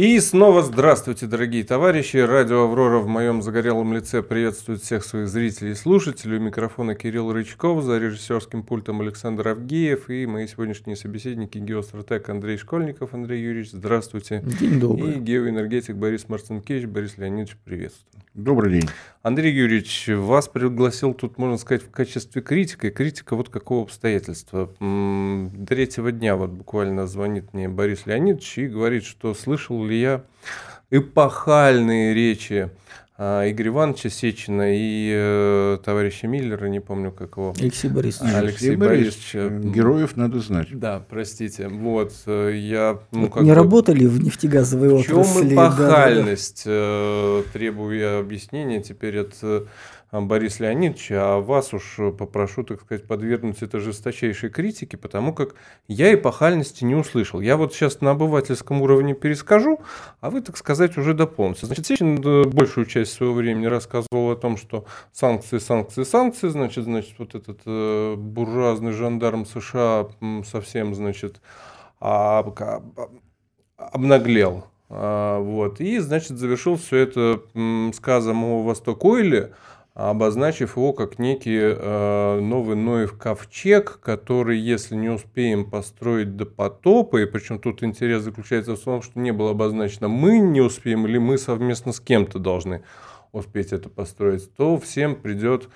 И снова здравствуйте, дорогие товарищи. Радио «Аврора» в моем загорелом лице приветствует всех своих зрителей и слушателей. У микрофона Кирилл Рычков, за режиссерским пультом Александр Авгеев и мои сегодняшние собеседники геостратег Андрей Школьников. Андрей Юрьевич, здравствуйте. День добрый. И геоэнергетик Борис Марцинкевич. Борис Леонидович, приветствую. Добрый день. Андрей Юрьевич, вас пригласил тут, можно сказать, в качестве критика. И критика вот какого обстоятельства. Третьего дня вот буквально звонит мне Борис Леонидович и говорит, что слышал ли я эпохальные речи а, Игоря Ивановича Сечина и э, товарища Миллера, не помню как его. Алексей Борисович. Алексей, Борисович. Героев надо знать. Да, простите. Вот, э, я... Ну, как не бы, работали в нефтегазовой отрасли. В чем эпохальность? Да, да. Требую я объяснения теперь от Борис Леонидович, а вас уж попрошу, так сказать, подвергнуть это жесточайшей критике, потому как я эпохальности не услышал. Я вот сейчас на обывательском уровне перескажу, а вы, так сказать, уже дополните. Значит, Сечин большую часть своего времени рассказывал о том, что санкции, санкции, санкции, значит, значит, вот этот э, буржуазный жандарм США совсем, значит, а, обнаглел. А, вот. И, значит, завершил все это сказом о Восток Ойле, обозначив его как некий э, новый Ноев ковчег, который, если не успеем построить до потопа, и причем тут интерес заключается в том, что не было обозначено мы не успеем или мы совместно с кем-то должны успеть это построить, то всем придет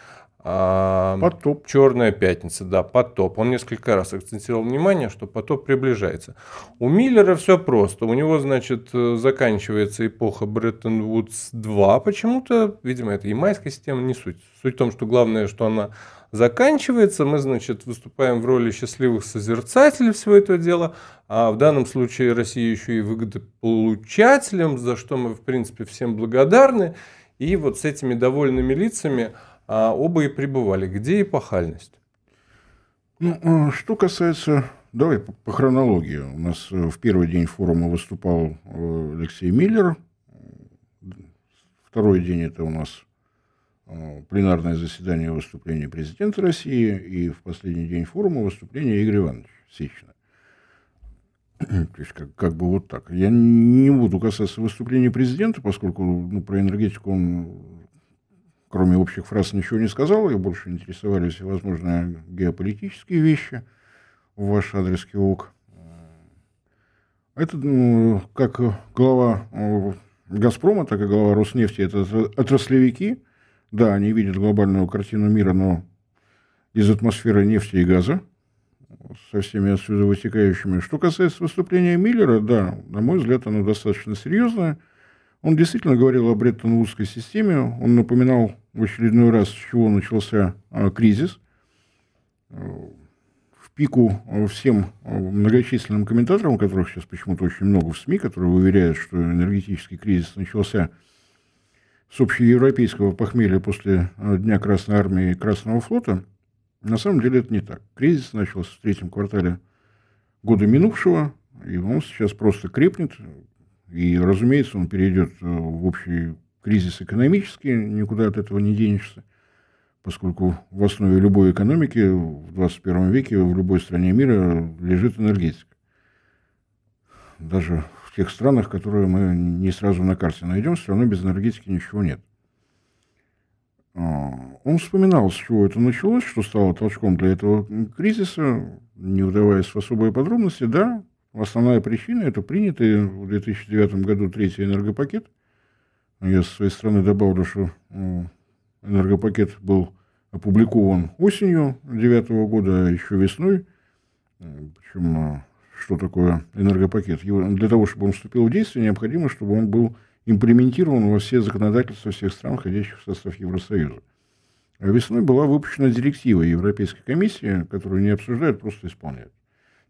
а, потоп. Черная пятница, да, потоп. Он несколько раз акцентировал внимание, что потоп приближается. У Миллера все просто. У него, значит, э, заканчивается эпоха Бреттон-Вудс 2 почему-то. Видимо, это ямайская система, не суть. Суть в том, что главное, что она заканчивается. Мы, значит, выступаем в роли счастливых созерцателей всего этого дела. А в данном случае Россия еще и выгодополучателем, за что мы, в принципе, всем благодарны. И вот с этими довольными лицами а оба и пребывали. Где эпохальность? Ну, а что касается... Давай по, хронологии. У нас э, в первый день форума выступал э, Алексей Миллер. Второй день это у нас э, пленарное заседание выступления президента России. И в последний день форума выступление Игоря Ивановича Сечина. То есть, как, как бы вот так. Я не буду касаться выступления президента, поскольку ну, про энергетику он кроме общих фраз, ничего не сказал, и больше интересовали всевозможные геополитические вещи в ваш адрес Киок. Это, ну, как глава э, «Газпрома», так и глава «Роснефти» — это отраслевики. Да, они видят глобальную картину мира, но из атмосферы нефти и газа со всеми отсюда вытекающими. Что касается выступления Миллера, да, на мой взгляд, оно достаточно серьезное. Он действительно говорил о Бреттон-Вудской системе. Он напоминал в очередной раз, с чего начался а, кризис. В пику всем многочисленным комментаторам, которых сейчас почему-то очень много в СМИ, которые уверяют, что энергетический кризис начался с общеевропейского похмелья после а, Дня Красной Армии и Красного флота, на самом деле это не так. Кризис начался в третьем квартале года минувшего, и он сейчас просто крепнет. И, разумеется, он перейдет э, в общий кризис экономический, никуда от этого не денешься, поскольку в основе любой экономики в 21 веке в любой стране мира лежит энергетика. Даже в тех странах, которые мы не сразу на карте найдем, все равно без энергетики ничего нет. А, он вспоминал, с чего это началось, что стало толчком для этого кризиса, не вдаваясь в особые подробности. Да, основная причина – это принятый в 2009 году третий энергопакет – я со своей стороны добавлю, что э, энергопакет был опубликован осенью 2009 года, а еще весной. Причем, э, что такое энергопакет? Его, для того, чтобы он вступил в действие, необходимо, чтобы он был имплементирован во все законодательства всех стран, входящих в состав Евросоюза. А весной была выпущена директива Европейской комиссии, которую не обсуждают, просто исполняют.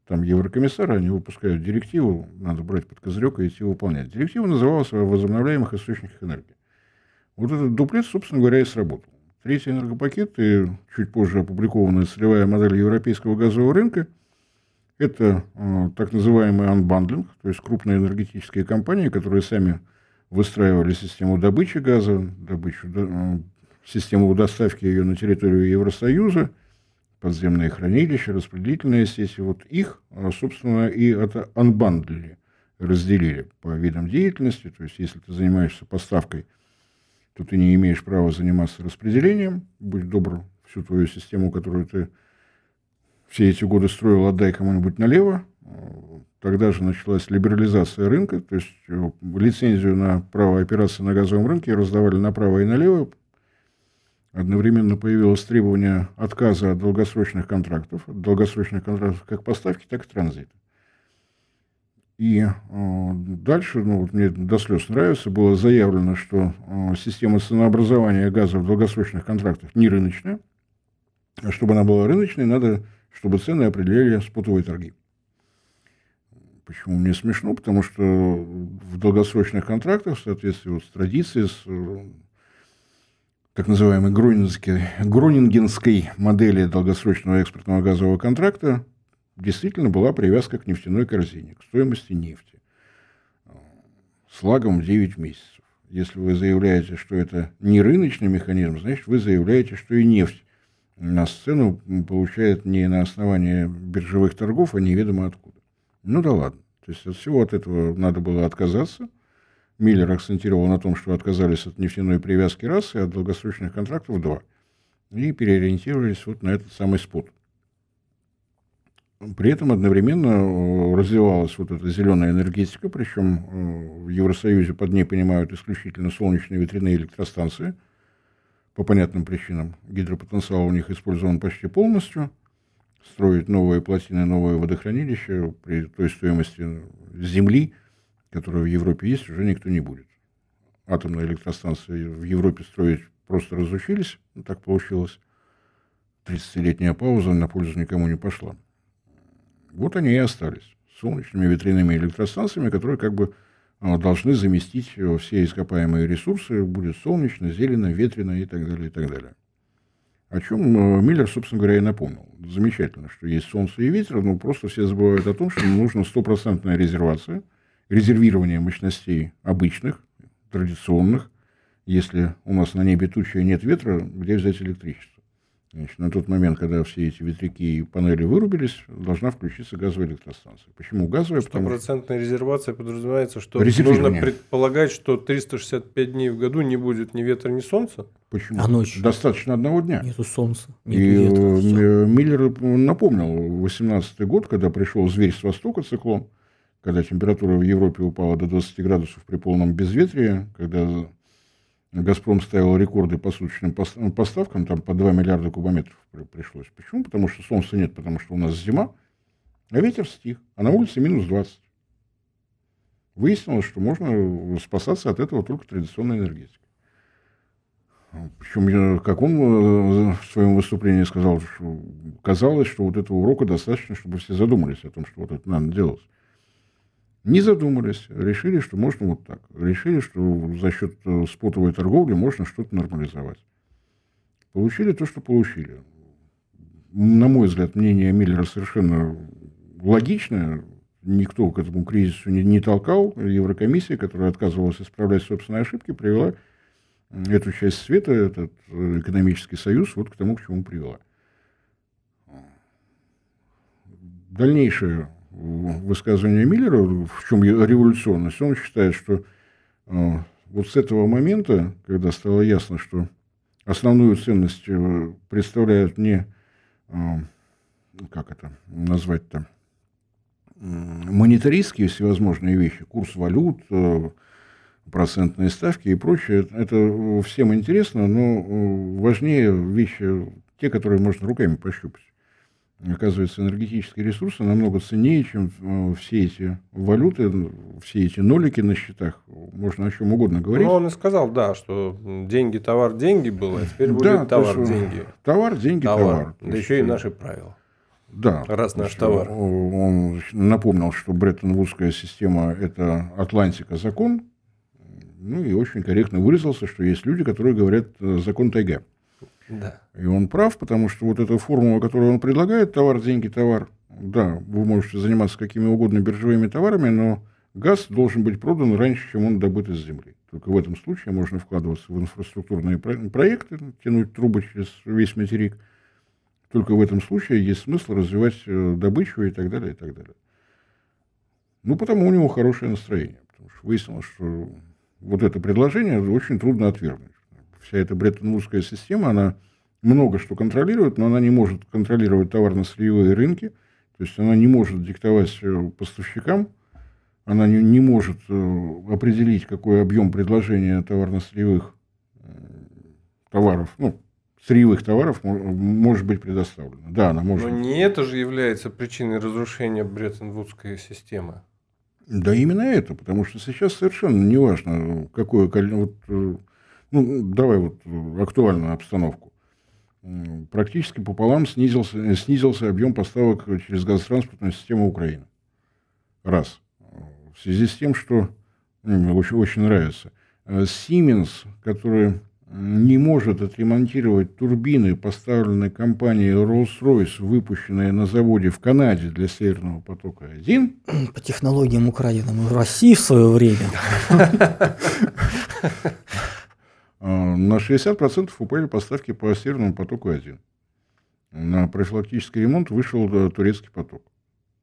Там еврокомиссары, они выпускают директиву, надо брать под козырек и идти выполнять. Директива называлась о возобновляемых источниках энергии. Вот этот дуплет, собственно говоря, и сработал. Третий энергопакет и чуть позже опубликованная целевая модель европейского газового рынка – это э, так называемый анбандлинг, то есть крупные энергетические компании, которые сами выстраивали систему добычи газа, добычу, э, систему доставки ее на территорию Евросоюза – подземные хранилища, распределительные сети, вот их, а, собственно, и это анбандлили, разделили по видам деятельности. То есть, если ты занимаешься поставкой, то ты не имеешь права заниматься распределением. Будь добр, всю твою систему, которую ты все эти годы строил, отдай кому-нибудь налево. Тогда же началась либерализация рынка, то есть э, лицензию на право операции на газовом рынке раздавали направо и налево. Одновременно появилось требование отказа от долгосрочных контрактов, от долгосрочных контрактов как поставки, так и транзита. И э, дальше, ну вот мне до слез нравится, было заявлено, что э, система ценообразования газа в долгосрочных контрактах не рыночная. А чтобы она была рыночной, надо, чтобы цены определяли спотовые торги. Почему мне смешно? Потому что в долгосрочных контрактах, в соответствии вот с традицией, с э, так называемой гронингенской модели долгосрочного экспортного газового контракта, действительно была привязка к нефтяной корзине, к стоимости нефти с лагом в 9 месяцев. Если вы заявляете, что это не рыночный механизм, значит, вы заявляете, что и нефть на сцену получает не на основании биржевых торгов, а неведомо откуда. Ну да ладно. То есть от всего от этого надо было отказаться. Миллер акцентировал на том, что отказались от нефтяной привязки раз и от долгосрочных контрактов два. И переориентировались вот на этот самый спот. При этом одновременно э, развивалась вот эта зеленая энергетика, причем э, в Евросоюзе под ней понимают исключительно солнечные ветряные электростанции. По понятным причинам гидропотенциал у них использован почти полностью – строить новые плотины, новые водохранилища при той стоимости земли, которая в Европе есть, уже никто не будет. Атомные электростанции в Европе строить просто разучились, ну, так получилось. 30-летняя пауза на пользу никому не пошла. Вот они и остались. Солнечными ветряными электростанциями, которые как бы а, должны заместить все ископаемые ресурсы. Будет солнечно, зелено, ветрено и так далее, и так далее. О чем э, Миллер, собственно говоря, и напомнил. Замечательно, что есть солнце и ветер, но просто все забывают о том, что нужна стопроцентная резервация, резервирование мощностей обычных, традиционных. Если у нас на небе тучи и нет ветра, где взять электричество? Значит, на тот момент, когда все эти ветряки и панели вырубились, должна включиться газовая электростанция. Почему газовая? Стопроцентная резервация подразумевается, что нужно предполагать, что 365 дней в году не будет ни ветра, ни солнца? Почему? А ночью? Достаточно одного дня. Нету солнца, нету и ветра. Все. Миллер напомнил 18 год, когда пришел зверь с востока, циклон, когда температура в Европе упала до 20 градусов при полном безветрии, когда «Газпром» ставил рекорды по суточным поставкам, там по 2 миллиарда кубометров пришлось. Почему? Потому что солнца нет, потому что у нас зима, а ветер стих, а на улице минус 20. Выяснилось, что можно спасаться от этого только традиционной энергетикой. Причем, как он э, в своем выступлении сказал, что казалось, что вот этого урока достаточно, чтобы все задумались о том, что вот это надо делать. Не задумались, решили, что можно вот так. Решили, что за счет э, спотовой торговли можно что-то нормализовать. Получили то, что получили. На мой взгляд, мнение Миллера совершенно логичное. Никто к этому кризису не, не толкал. Еврокомиссия, которая отказывалась исправлять собственные ошибки, привела эту часть света, этот э, экономический союз, вот к тому, к чему привела. Дальнейшее высказывание Миллера, в чем революционность, он считает, что э, вот с этого момента, когда стало ясно, что основную ценность э, представляют не, э, как это назвать-то, монетаристские всевозможные вещи, курс валют, процентные ставки и прочее. Это всем интересно, но важнее вещи, те, которые можно руками пощупать оказывается, энергетические ресурсы намного ценнее, чем э, все эти валюты, все эти нолики на счетах. Можно о чем угодно говорить. Ну, он и сказал, да, что деньги, товар, деньги было, а теперь будет да, товар, то, деньги. Товар, деньги, товар. товар. Да еще и наши правила. Да. Раз наш товар. Он напомнил, что Бреттон-Вудская система – это Атлантика закон. Ну и очень корректно выразился, что есть люди, которые говорят э, закон тайга. Да. И он прав, потому что вот эта формула, которую он предлагает, товар, деньги, товар, да, вы можете заниматься какими угодно биржевыми товарами, но газ должен быть продан раньше, чем он добыт из земли. Только в этом случае можно вкладываться в инфраструктурные проекты, тянуть трубы через весь материк. Только в этом случае есть смысл развивать э, добычу и так далее, и так далее. Ну, потому у него хорошее настроение. Потому что выяснилось, что вот это предложение очень трудно отвергнуть. Вся эта бреттон-вудская система, она много что контролирует, но она не может контролировать товарно-сырьевые рынки, то есть она не может диктовать э, поставщикам, она не, не может э, определить, какой объем предложения товарно-сырьевых э, товаров, ну, сырьевых товаров может быть предоставлено. Да, она может. Но не это же является причиной разрушения Бреттон-Вудской системы. Да именно это, потому что сейчас совершенно не важно, какое вот, ну, давай вот актуальную обстановку практически пополам снизился, снизился объем поставок через газотранспортную систему Украины. Раз. В связи с тем, что ну, мне очень, очень нравится. Siemens, который не может отремонтировать турбины, поставленные компанией Rolls-Royce, выпущенные на заводе в Канаде для Северного потока-1. По технологиям, украденным в России в свое время. А, на 60% упали поставки по Северному потоку-1. На профилактический ремонт вышел турецкий поток.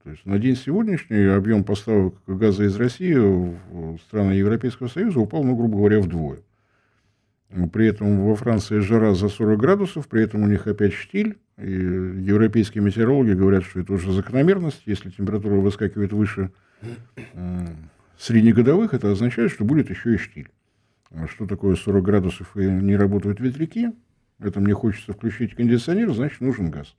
То есть на день сегодняшний объем поставок газа из России в страны Европейского Союза упал, ну, грубо говоря, вдвое. При этом во Франции жара за 40 градусов, при этом у них опять штиль. И европейские метеорологи говорят, что это уже закономерность. Если температура выскакивает выше э, среднегодовых, это означает, что будет еще и штиль. А что такое 40 градусов и не работают ветряки? Это мне хочется включить кондиционер, значит, нужен газ.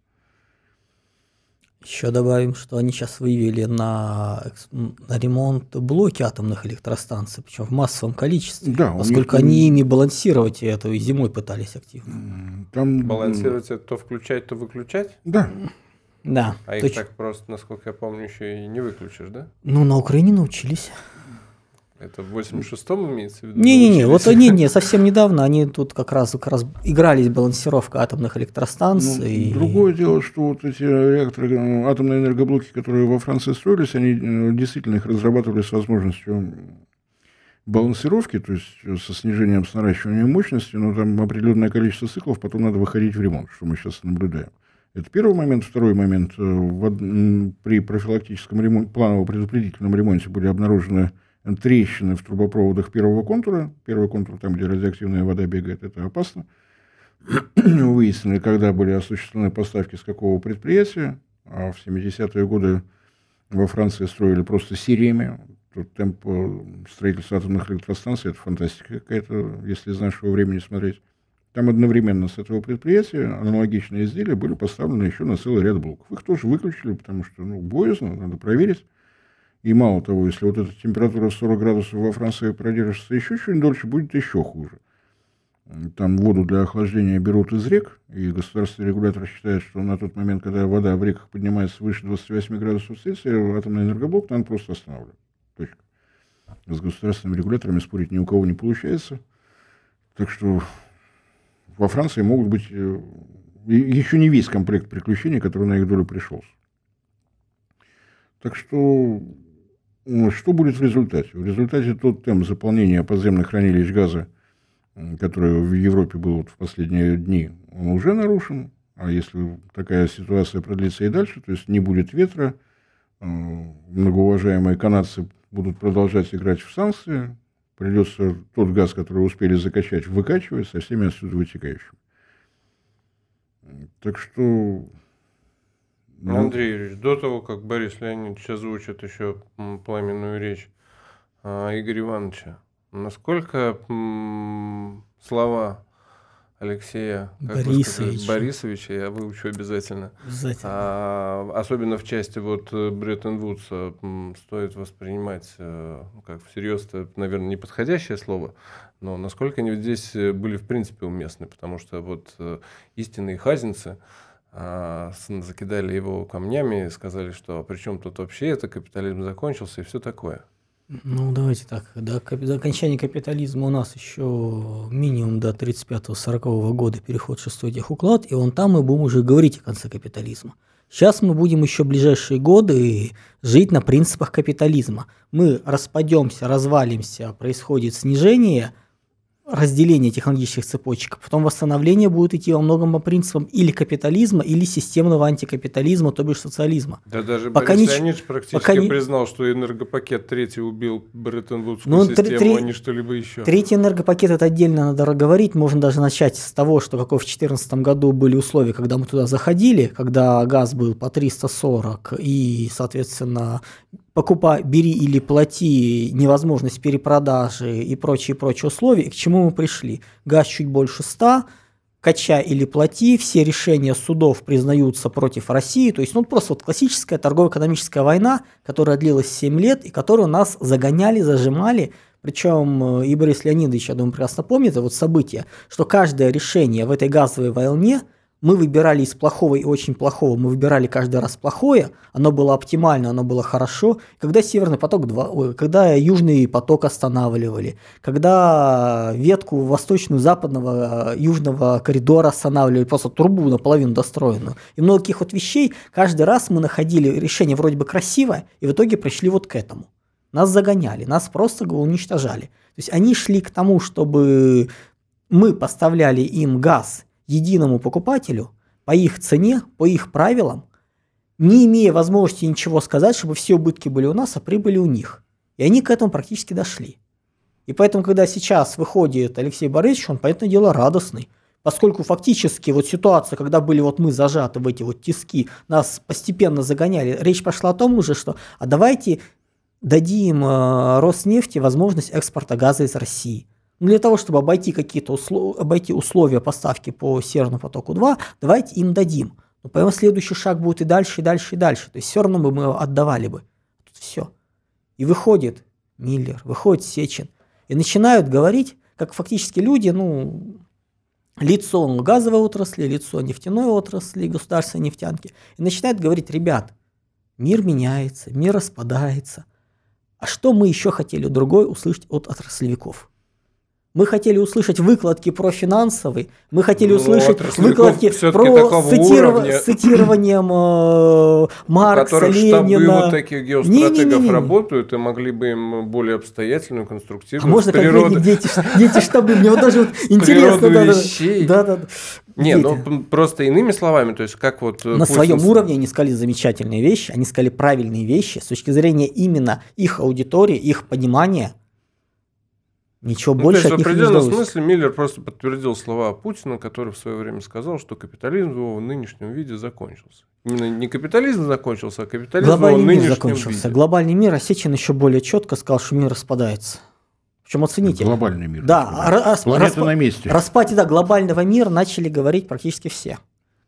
Еще добавим, что они сейчас выявили на, на ремонт блоки атомных электростанций, причем в массовом количестве. Да, поскольку них... они ими балансировать это и зимой пытались активно. Там... Балансировать это то включать, то выключать? Да. Да. А их так просто, насколько я помню, еще и не выключишь, да? Ну, на Украине научились. Это в 86-м имеется в виду? Не-не-не, вот они не, совсем недавно, они тут как раз, как раз игрались балансировка атомных электростанций. Ну, другое дело, что вот эти реакторы, ну, атомные энергоблоки, которые во Франции строились, они э, действительно их разрабатывали с возможностью балансировки, то есть со снижением, с наращиванием мощности, но там определенное количество циклов, потом надо выходить в ремонт, что мы сейчас наблюдаем. Это первый момент. Второй момент. Э, в, при профилактическом ремонте, планово-предупредительном ремонте были обнаружены трещины в трубопроводах первого контура. Первый контур, там, где радиоактивная вода бегает, это опасно. Выяснили, когда были осуществлены поставки с какого предприятия. А в 70-е годы во Франции строили просто сериями. Тут темп э, строительства атомных электростанций – это фантастика какая-то, если из нашего времени смотреть. Там одновременно с этого предприятия аналогичные изделия были поставлены еще на целый ряд блоков. Их тоже выключили, потому что ну, боязно, надо проверить. И мало того, если вот эта температура 40 градусов во Франции продержится еще чуть дольше, будет еще хуже. Там воду для охлаждения берут из рек, и государственный регулятор считает, что на тот момент, когда вода в реках поднимается выше 28 градусов Цельсия, атомный энергоблок надо просто останавливать. Точка. С государственными регуляторами спорить ни у кого не получается. Так что во Франции могут быть э, еще не весь комплект приключений, который на их долю пришелся. Так что что будет в результате? В результате тот темп заполнения подземных хранилищ газа, который в Европе был вот в последние дни, он уже нарушен. А если такая ситуация продлится и дальше, то есть не будет ветра, э, многоуважаемые канадцы будут продолжать играть в санкции, придется тот газ, который успели закачать, выкачивать со всеми отсюда вытекающими. Так что ну, Андрей Юрьевич, до того, как Борис Леонидович озвучит еще пламенную речь а, Игоря Ивановича, насколько слова Алексея Борисовича. Борисовича, я выучу обязательно. Обязательно. А, особенно в части вот э, Бреттон Вудса стоит воспринимать э, как всерьез, это, наверное, неподходящее слово, но насколько они здесь э, были в принципе уместны, потому что вот истинные хазинцы, закидали его камнями, сказали, что при чем тут вообще это, капитализм закончился и все такое. Ну, давайте так. До, до окончания капитализма у нас еще минимум до 35-40 года переход шестой техуклад, и он там мы будем уже говорить о конце капитализма. Сейчас мы будем еще ближайшие годы жить на принципах капитализма. Мы распадемся, развалимся, происходит снижение, разделение технологических цепочек, потом восстановление будет идти во многом по принципам или капитализма, или системного антикапитализма, то бишь социализма. Да даже пока Борис Леонидович практически пока признал, что энергопакет третий убил Бреттон-Вудскую ну, систему, тре- а не что-либо еще. Третий энергопакет это отдельно надо говорить, можно даже начать с того, что какой в 2014 году были условия, когда мы туда заходили, когда газ был по 340 и, соответственно, покупай, бери или плати, невозможность перепродажи и прочие-прочие условия, и к чему мы пришли. Газ чуть больше 100, качай или плати, все решения судов признаются против России, то есть ну, просто вот классическая торгово-экономическая война, которая длилась 7 лет и которую нас загоняли, зажимали, причем э, и Борис Леонидович, я думаю, прекрасно помнит это вот событие, что каждое решение в этой газовой войне – мы выбирали из плохого и очень плохого, мы выбирали каждый раз плохое, оно было оптимально, оно было хорошо. Когда Северный поток 2, ой, когда Южный поток останавливали, когда ветку восточную, западного, южного коридора останавливали, просто трубу наполовину достроенную. И много таких вот вещей, каждый раз мы находили решение вроде бы красивое, и в итоге пришли вот к этому. Нас загоняли, нас просто уничтожали. То есть они шли к тому, чтобы мы поставляли им газ – единому покупателю по их цене, по их правилам, не имея возможности ничего сказать, чтобы все убытки были у нас, а прибыли у них. И они к этому практически дошли. И поэтому, когда сейчас выходит Алексей Борисович, он, понятное дело, радостный. Поскольку фактически вот ситуация, когда были вот мы зажаты в эти вот тиски, нас постепенно загоняли, речь пошла о том уже, что а давайте дадим э, Роснефти возможность экспорта газа из России. Ну, для того, чтобы обойти какие-то услов... обойти условия поставки по Северному потоку-2, давайте им дадим. Но потом следующий шаг будет и дальше, и дальше, и дальше. То есть все равно бы мы отдавали бы. Тут все. И выходит Миллер, выходит Сечин. И начинают говорить, как фактически люди, ну, лицо газовой отрасли, лицо нефтяной отрасли, государственной нефтянки. И начинают говорить, ребят, мир меняется, мир распадается. А что мы еще хотели другой услышать от отраслевиков? Мы хотели услышать выкладки про финансовый, мы хотели ну, услышать выкладки про цитиров... с цитированием э, Маркса, Ленина. вот таких геостратегов не, не, не, не. работают, и могли бы им более обстоятельную, конструктивную. А можно природы... как дети, дети штабы, мне вот даже вот интересно. Да, вещей. Да, да, да. Не, ну просто иными словами, то есть как вот... Э, На Путин... своем уровне они сказали замечательные вещи, они сказали правильные вещи с точки зрения именно их аудитории, их понимания – Ничего ну, больше то есть, в определенном смысле Миллер просто подтвердил слова Путина, который в свое время сказал, что капитализм в его нынешнем виде закончился. Именно не капитализм закончился, а капитализм Глобальный в его нынешнем мир закончился. Виде. Глобальный мир, Осечин еще более четко сказал, что мир распадается. Причем оцените. Глобальный мир. Да, рас, расп, на месте. Распаде да, глобального мира начали говорить практически все.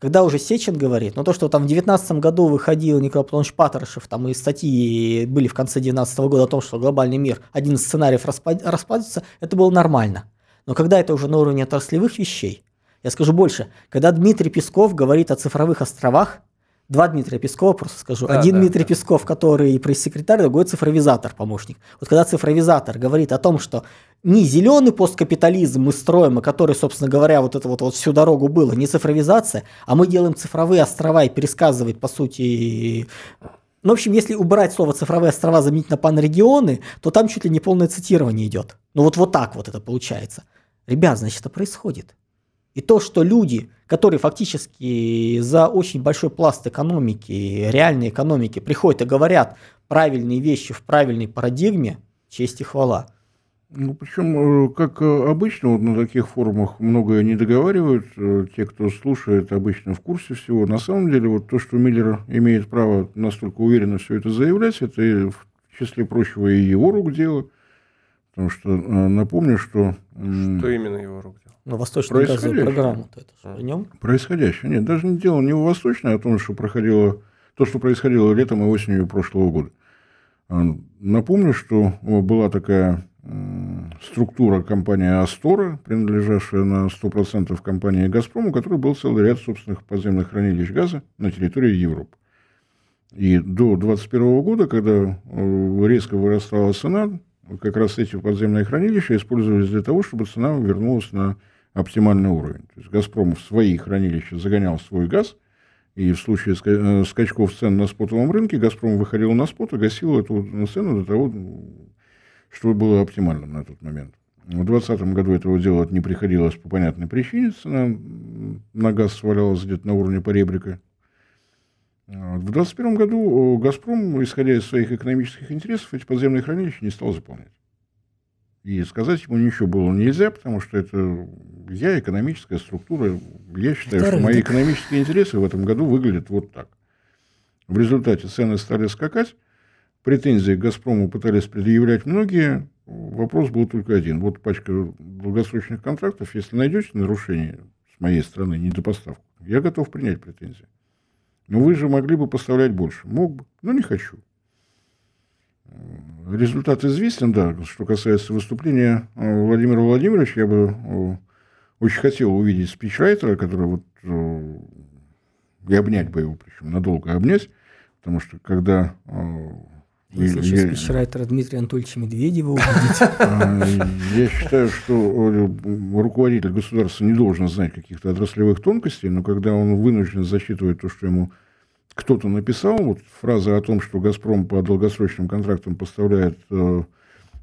Когда уже Сечин говорит, но то, что там в 2019 году выходил Николай Платонович Патрушев, там и статьи были в конце 2019 года о том, что глобальный мир, один из сценариев распад, распадется, это было нормально. Но когда это уже на уровне отраслевых вещей, я скажу больше, когда Дмитрий Песков говорит о цифровых островах, два Дмитрия Пескова, просто скажу. Да, Один да, Дмитрий да. Песков, который пресс-секретарь, другой цифровизатор, помощник. Вот когда цифровизатор говорит о том, что не зеленый посткапитализм мы строим, и который, собственно говоря, вот это вот, вот всю дорогу было, не цифровизация, а мы делаем цифровые острова и пересказывает, по сути, ну, в общем, если убрать слово «цифровые острова», заменить на панрегионы, то там чуть ли не полное цитирование идет. Ну, вот, вот так вот это получается. Ребят, значит, это происходит. И то, что люди, которые фактически за очень большой пласт экономики, реальной экономики, приходят и говорят правильные вещи в правильной парадигме, честь и хвала. Ну, причем, э, как э, обычно, вот на таких форумах многое не договаривают. Э, те, кто слушает, обычно в курсе всего. На самом деле, вот то, что Миллер имеет право настолько уверенно все это заявлять, это в числе прочего и его рук дело. Потому что напомню, что... Что именно его рук на Восточную газовую программу-то это же при нем? Происходящее. Нет, даже не дело не в Восточной, а о том, что проходило, то, что происходило летом и осенью прошлого года. А, напомню, что была такая структура компании «Астора», принадлежавшая на 100% компании «Газпром», у которой был целый ряд собственных подземных хранилищ газа на территории Европы. И до 2021 года, когда э, резко вырастала цена, как раз эти подземные хранилища использовались для того, чтобы цена вернулась на оптимальный уровень. То есть «Газпром» в свои хранилища загонял свой газ, и в случае э, скачков цен на спотовом рынке «Газпром» выходил на спот и гасил эту цену до того, что было оптимальным на тот момент. В 2020 году этого делать не приходилось по понятной причине. Цена на газ свалялась где-то на уровне поребрика. В 2021 году «Газпром», исходя из своих экономических интересов, эти подземные хранилища не стал заполнять. И сказать ему ничего было нельзя, потому что это я, экономическая структура. Я считаю, это что рынок. мои экономические интересы в этом году выглядят вот так. В результате цены стали скакать, претензии к «Газпрому» пытались предъявлять многие. Вопрос был только один. Вот пачка долгосрочных контрактов. Если найдете нарушение с моей стороны, недопоставку, я готов принять претензии. Но вы же могли бы поставлять больше. Мог бы, но не хочу. Результат известен, да. Что касается выступления э, Владимира Владимировича, я бы э, очень хотел увидеть спичрайтера, который вот э, и обнять бы его, причем надолго обнять, потому что когда если я, еще спичрайтера Дмитрия Анатольевича Медведева увидеть. А, я считаю, что руководитель государства не должен знать каких-то отраслевых тонкостей, но когда он вынужден засчитывать то, что ему кто-то написал, вот фраза о том, что «Газпром» по долгосрочным контрактам поставляет э,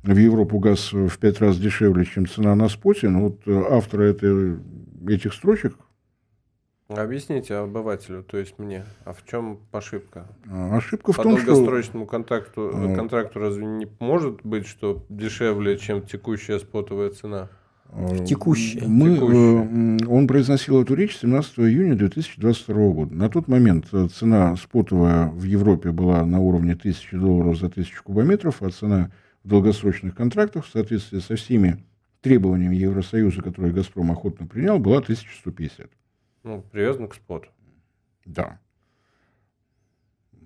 в Европу газ в пять раз дешевле, чем цена на споте, но вот э, автор этой, этих строчек Объясните обывателю, то есть мне, а в чем ошибка? А, ошибка в По том, что... По долгосрочному контракту, а... контракту разве не может быть, что дешевле, чем текущая спотовая цена? Текущая. Мы, Текущая. Он произносил эту речь 17 июня 2022 года. На тот момент э, цена спотовая в Европе была на уровне 1000 долларов за 1000 кубометров, а цена в долгосрочных контрактах в соответствии со всеми требованиями Евросоюза, которые «Газпром» охотно принял, была 1150. Ну, привязан к споту. Да.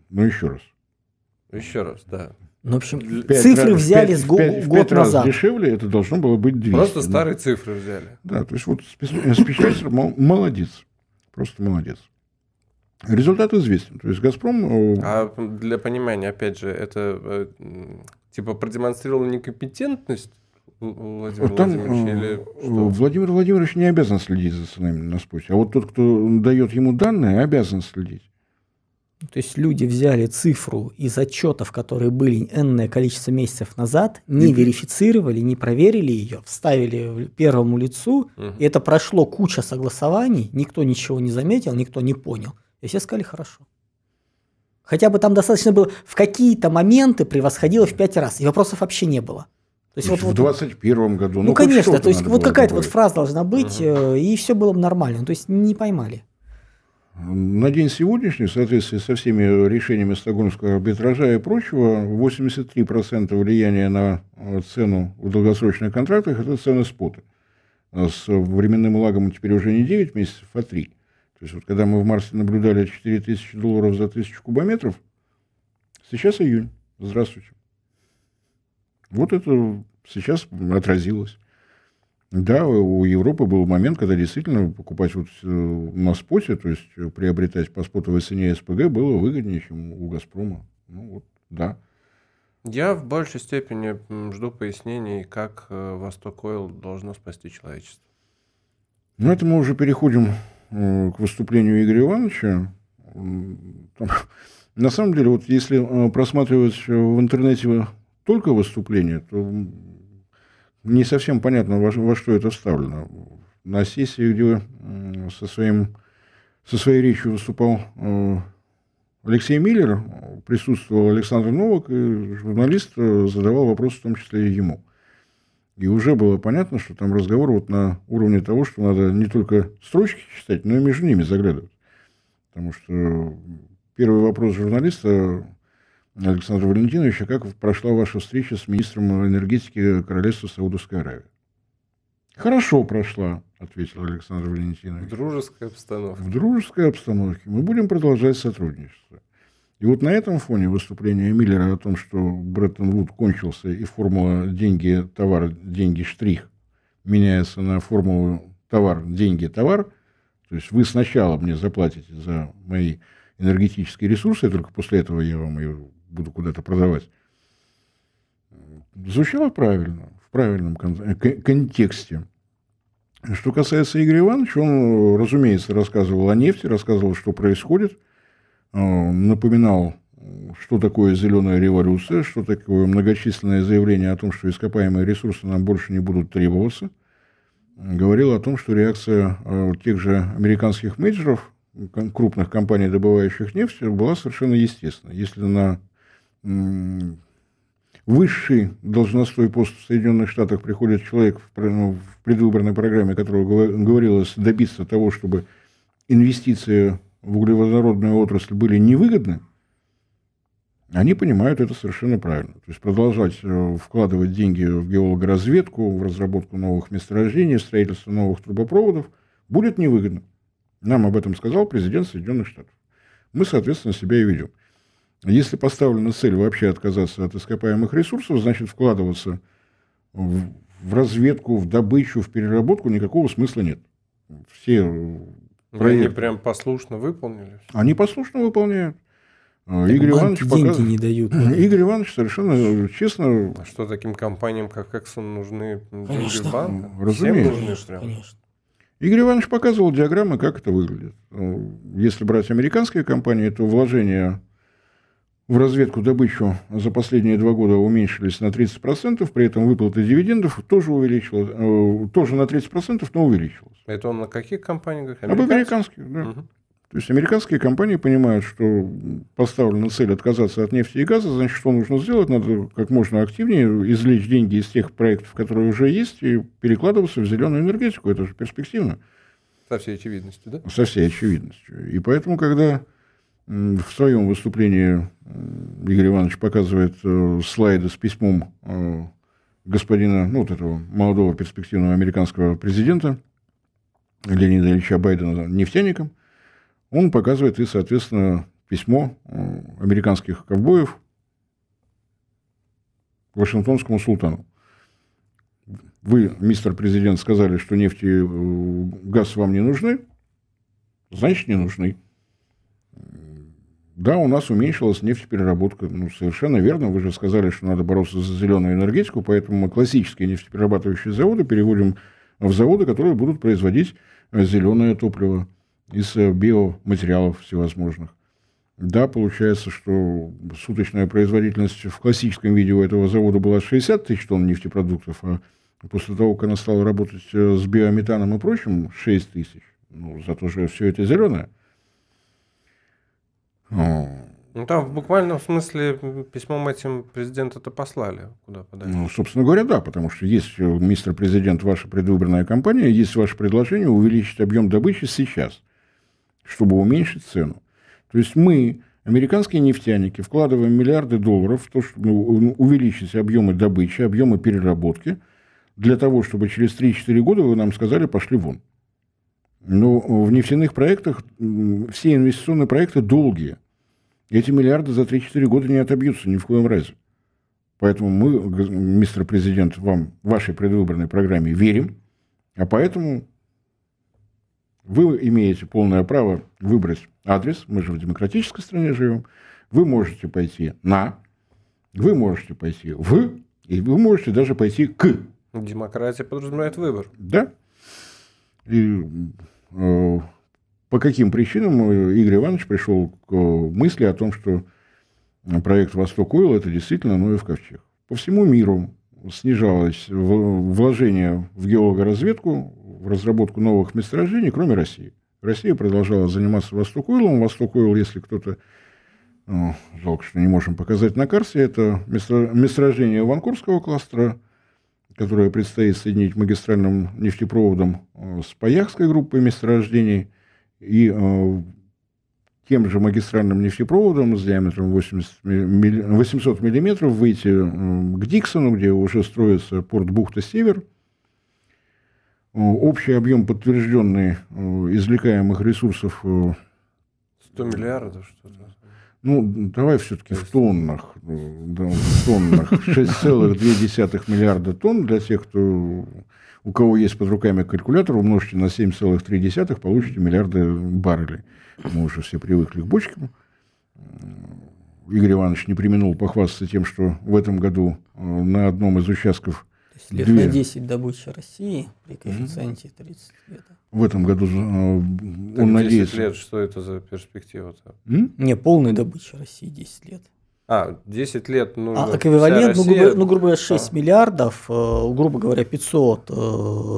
Ну, еще раз. Еще раз, да. Ну, в общем, цифры раз, взяли 5, с го- 5, год 5 назад. Раз дешевле это должно было быть 200. Просто старые цифры взяли. Да, то есть вот специалист молодец. Просто молодец. Результат известен. То есть «Газпром...» э, А для понимания, опять же, это э, типа продемонстрировал некомпетентность Владимир Там, Владимирович или что? Владимир Владимирович не обязан следить за ценами на споте. А вот тот, кто дает ему данные, обязан следить. То есть люди взяли цифру из отчетов, которые были энное количество месяцев назад, не верифицировали, не проверили ее, вставили первому лицу, угу. и это прошло куча согласований, никто ничего не заметил, никто не понял. И все сказали хорошо. Хотя бы там достаточно было, в какие-то моменты превосходило в пять раз, и вопросов вообще не было. То есть, вот, в 2021 году. Ну, ну конечно, то есть вот какая-то вот фраза должна быть, угу. и все было бы нормально. То есть не поймали. На день сегодняшний, в соответствии со всеми решениями Стокгольмского арбитража и прочего, 83% влияния на э, цену в долгосрочных контрактах – это цены спота. С временным лагом теперь уже не 9 месяцев, а 3. То есть, вот когда мы в марте наблюдали 4000 долларов за 1000 кубометров, сейчас июнь. Здравствуйте. Вот это сейчас отразилось. Да, у Европы был момент, когда действительно покупать вот э, на споте, то есть приобретать по спотовой цене СПГ было выгоднее, чем у «Газпрома». Ну вот, да. Я в большей степени жду пояснений, как э, «Восток Ойл» должно спасти человечество. Ну, это мы уже переходим э, к выступлению Игоря Ивановича. Там, на самом деле, вот если просматривать в интернете только выступление, то не совсем понятно, во, во что это вставлено. На сессии, где со, своим, со своей речью выступал э, Алексей Миллер, присутствовал Александр Новак, и журналист э, задавал вопрос в том числе и ему. И уже было понятно, что там разговор вот на уровне того, что надо не только строчки читать, но и между ними заглядывать. Потому что первый вопрос журналиста Александра Валентиновича, как прошла ваша встреча с министром энергетики Королевства Саудовской Аравии? Хорошо прошла, ответил Александр Валентинович. В дружеской обстановке. В дружеской обстановке. Мы будем продолжать сотрудничество. И вот на этом фоне выступления Миллера о том, что Бреттон Вуд кончился и формула деньги, товар, деньги, штрих меняется на формулу товар, деньги, товар, то есть вы сначала мне заплатите за мои энергетические ресурсы, только после этого я вам ее буду куда-то продавать. Звучало правильно, в правильном кон- контексте. Что касается Игоря Ивановича, он, разумеется, рассказывал о нефти, рассказывал, что происходит, напоминал что такое зеленая революция, что такое многочисленное заявление о том, что ископаемые ресурсы нам больше не будут требоваться. Говорил о том, что реакция э, тех же американских мейджеров, крупных компаний, добывающих нефть, была совершенно естественна. Если на высший должностной пост в Соединенных Штатах приходит человек ну, в предвыборной программе, которого говорилось добиться того, чтобы инвестиции в углеводородную отрасль были невыгодны, они понимают это совершенно правильно. То есть продолжать э, вкладывать деньги в геологоразведку, в разработку новых месторождений, строительство новых трубопроводов будет невыгодно. Нам об этом сказал президент Соединенных Штатов. Мы, соответственно, себя и ведем. Если поставлена цель вообще отказаться от ископаемых ресурсов, значит вкладываться в, в разведку, в добычу, в переработку никакого смысла нет. Все проекты... Они прям послушно выполнили? Они послушно выполняют. Так Игорь Иванович деньги показ... не дают. Игорь Иванович совершенно честно... А что таким компаниям, как Exxon, нужны деньги в банк? Разумеется. Нужны, Конечно. Игорь Иванович показывал диаграммы, как это выглядит. Если брать американские компании, то вложения в разведку добычу за последние два года уменьшились на 30%, при этом выплаты дивидендов тоже увеличилось, э, тоже на 30%, но увеличилось. Это он на каких компаниях? Об американских, да. Угу. То есть американские компании понимают, что поставлена цель отказаться от нефти и газа, значит, что нужно сделать? Надо как можно активнее извлечь деньги из тех проектов, которые уже есть, и перекладываться в зеленую энергетику. Это же перспективно. Со всей очевидностью, да? Со всей очевидностью. И поэтому, когда в своем выступлении Игорь Иванович показывает э, слайды с письмом э, господина, ну, вот этого молодого перспективного американского президента Леонида Ильича Байдена нефтяникам, он показывает и, соответственно, письмо э, американских ковбоев Вашингтонскому султану. Вы, мистер президент, сказали, что нефть и газ вам не нужны, значит, не нужны. Да, у нас уменьшилась нефтепереработка. Ну, совершенно верно. Вы же сказали, что надо бороться за зеленую энергетику, поэтому мы классические нефтеперерабатывающие заводы переводим в заводы, которые будут производить зеленое топливо из биоматериалов всевозможных. Да, получается, что суточная производительность в классическом виде у этого завода была 60 тысяч тонн нефтепродуктов, а после того, как она стала работать с биометаном и прочим, 6 тысяч. Ну, зато же все это зеленое. Ну, там в буквальном смысле письмом этим президента-то послали куда подальше. Ну, собственно говоря, да, потому что есть, э, мистер президент, ваша предвыборная кампания, есть ваше предложение увеличить объем добычи сейчас, чтобы уменьшить цену. То есть мы, американские нефтяники, вкладываем миллиарды долларов в то, чтобы увеличить объемы добычи, объемы переработки, для того, чтобы через 3-4 года вы нам сказали, пошли вон. Но в нефтяных проектах все инвестиционные проекты долгие. Эти миллиарды за 3-4 года не отобьются ни в коем разе. Поэтому мы, мистер президент, вам, вашей предвыборной программе верим, а поэтому вы имеете полное право выбрать адрес, мы же в демократической стране живем, вы можете пойти на, вы можете пойти в, и вы можете даже пойти к. Демократия подразумевает выбор. Да. И по каким причинам Игорь Иванович пришел к мысли о том, что проект «Восток Ойл» – это действительно Ноев ковчег. По всему миру снижалось вложение в геологоразведку, в разработку новых месторождений, кроме России. Россия продолжала заниматься «Восток Ойлом». «Восток Ойл», если кто-то ну, жалко, что не можем показать на карте. Это месторождение Ванкурского кластера, которое предстоит соединить магистральным нефтепроводом э, с Паяхской группой месторождений и э, тем же магистральным нефтепроводом с диаметром 80, 800 миллиметров выйти э, к Диксону, где уже строится порт бухта-Север. Общий объем подтвержденный извлекаемых ресурсов 100 миллиардов что-то. Ну, давай все-таки в тоннах. Да, в тоннах. 6,2 миллиарда тонн для тех, кто, у кого есть под руками калькулятор, умножьте на 7,3, получите миллиарды баррелей. Мы уже все привыкли к бочкам. Игорь Иванович не применил похвастаться тем, что в этом году э, на одном из участков есть лет на 10 добычи России при коэффициенте 30 лет. В этом году э, он так надеется... 10 лет, что это за перспектива-то? Не, полной добычи России 10 лет. А, 10 лет нужно. А эквивалент, ну, грубо, ну, грубо говоря, 6 миллиардов, э, грубо говоря, 500 э,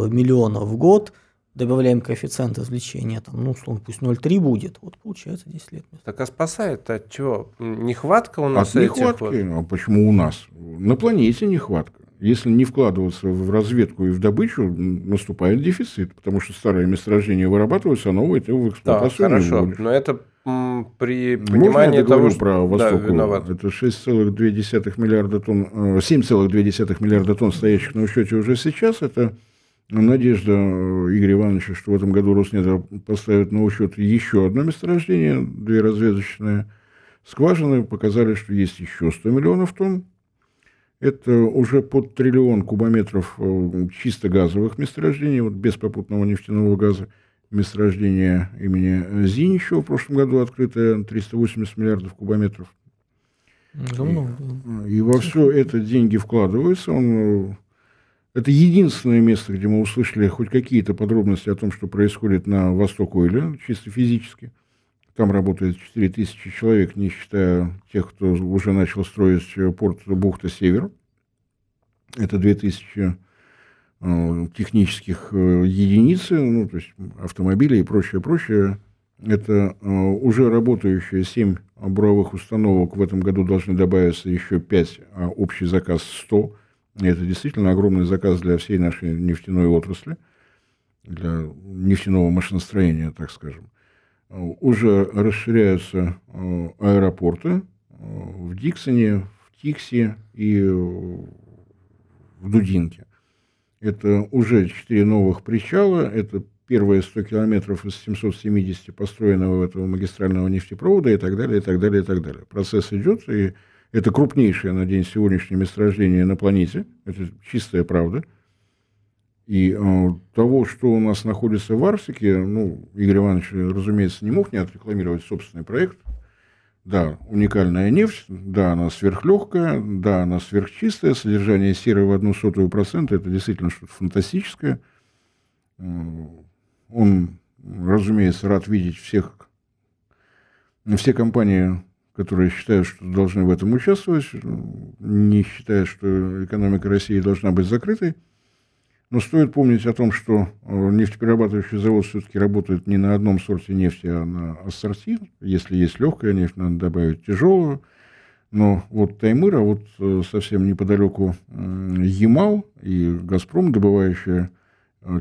миллионов в год, добавляем коэффициент извлечения, там, ну, условно, пусть 0,3 будет, вот получается 10 лет. Так а спасает от чего? Нехватка у нас От этих нехватки. вот- А почему у нас? На планете нехватка. Если не вкладываться в разведку и в добычу, наступает дефицит, потому что старые месторождения вырабатываются, а новые ты в Да, эксплуатацию не хорошо. вводишь. Но это при Можно понимании я того, что про да, Восток? виноват. Это 6,2 миллиарда тонн, э, 7,2 миллиарда тонн, стоящих на учете уже сейчас. Это надежда э, Игоря Ивановича, что в этом году Роснедр поставит на учет еще одно месторождение, две разведочные скважины, показали, что есть еще 100 миллионов тонн. Это уже под триллион кубометров э, чисто газовых месторождений, вот без попутного нефтяного газа. Месторождение имени Зиничева в прошлом году открытое 380 миллиардов кубометров. Много было. И во все это деньги вкладываются. Он, э, это единственное место, где мы услышали хоть какие-то подробности о том, что происходит на восток Ойля, чисто физически. Там работает 4000 человек, не считая тех, кто уже начал строить порт Бухта-Север. Это 2000 э, технических э, единиц, ну, то есть автомобилей и прочее, прочее. Это э, уже работающие 7 буровых установок. В этом году должны добавиться еще 5, а общий заказ 100. И это действительно огромный заказ для всей нашей нефтяной отрасли, для нефтяного машиностроения, так скажем. Э, Уже расширяются э, аэропорты э, в Диксоне, в Тиксе и в Дудинке. Это уже четыре новых причала, это первые 100 километров из 770 построенного этого магистрального нефтепровода и так далее, и так далее, и так далее. Процесс идет, и это крупнейшее на день сегодняшнее месторождение на планете, это чистая правда. И э, того, что у нас находится в Арктике, ну, Игорь Иванович, разумеется, не мог не отрекламировать собственный проект. Да, уникальная нефть, да, она сверхлегкая, да, она сверхчистая, содержание серы в одну сотую процента, это действительно что-то фантастическое. Э, Он, разумеется, рад видеть всех, все компании, которые считают, что должны в этом участвовать, не считая, что экономика России должна быть закрытой. Но стоит помнить о том, что э, нефтеперерабатывающий завод все-таки работает не на одном сорте нефти, а на ассорти. Если есть легкая нефть, надо добавить тяжелую. Но вот Таймыра, вот э, совсем неподалеку э, Ямал и Газпром, добывающие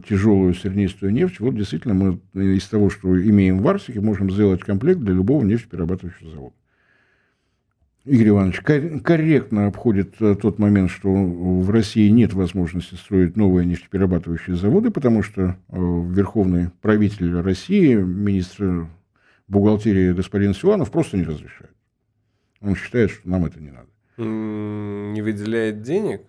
тяжелую сернистую нефть, вот действительно мы из того, что имеем в Арктике, можем сделать комплект для любого нефтеперерабатывающего завода. Игорь Иванович кор- корректно обходит э, тот момент, что в России нет возможности строить новые нефтеперерабатывающие заводы, потому что э, верховный правитель России, министр бухгалтерии господин Силанов просто не разрешает. Он считает, что нам это не надо. Не выделяет денег?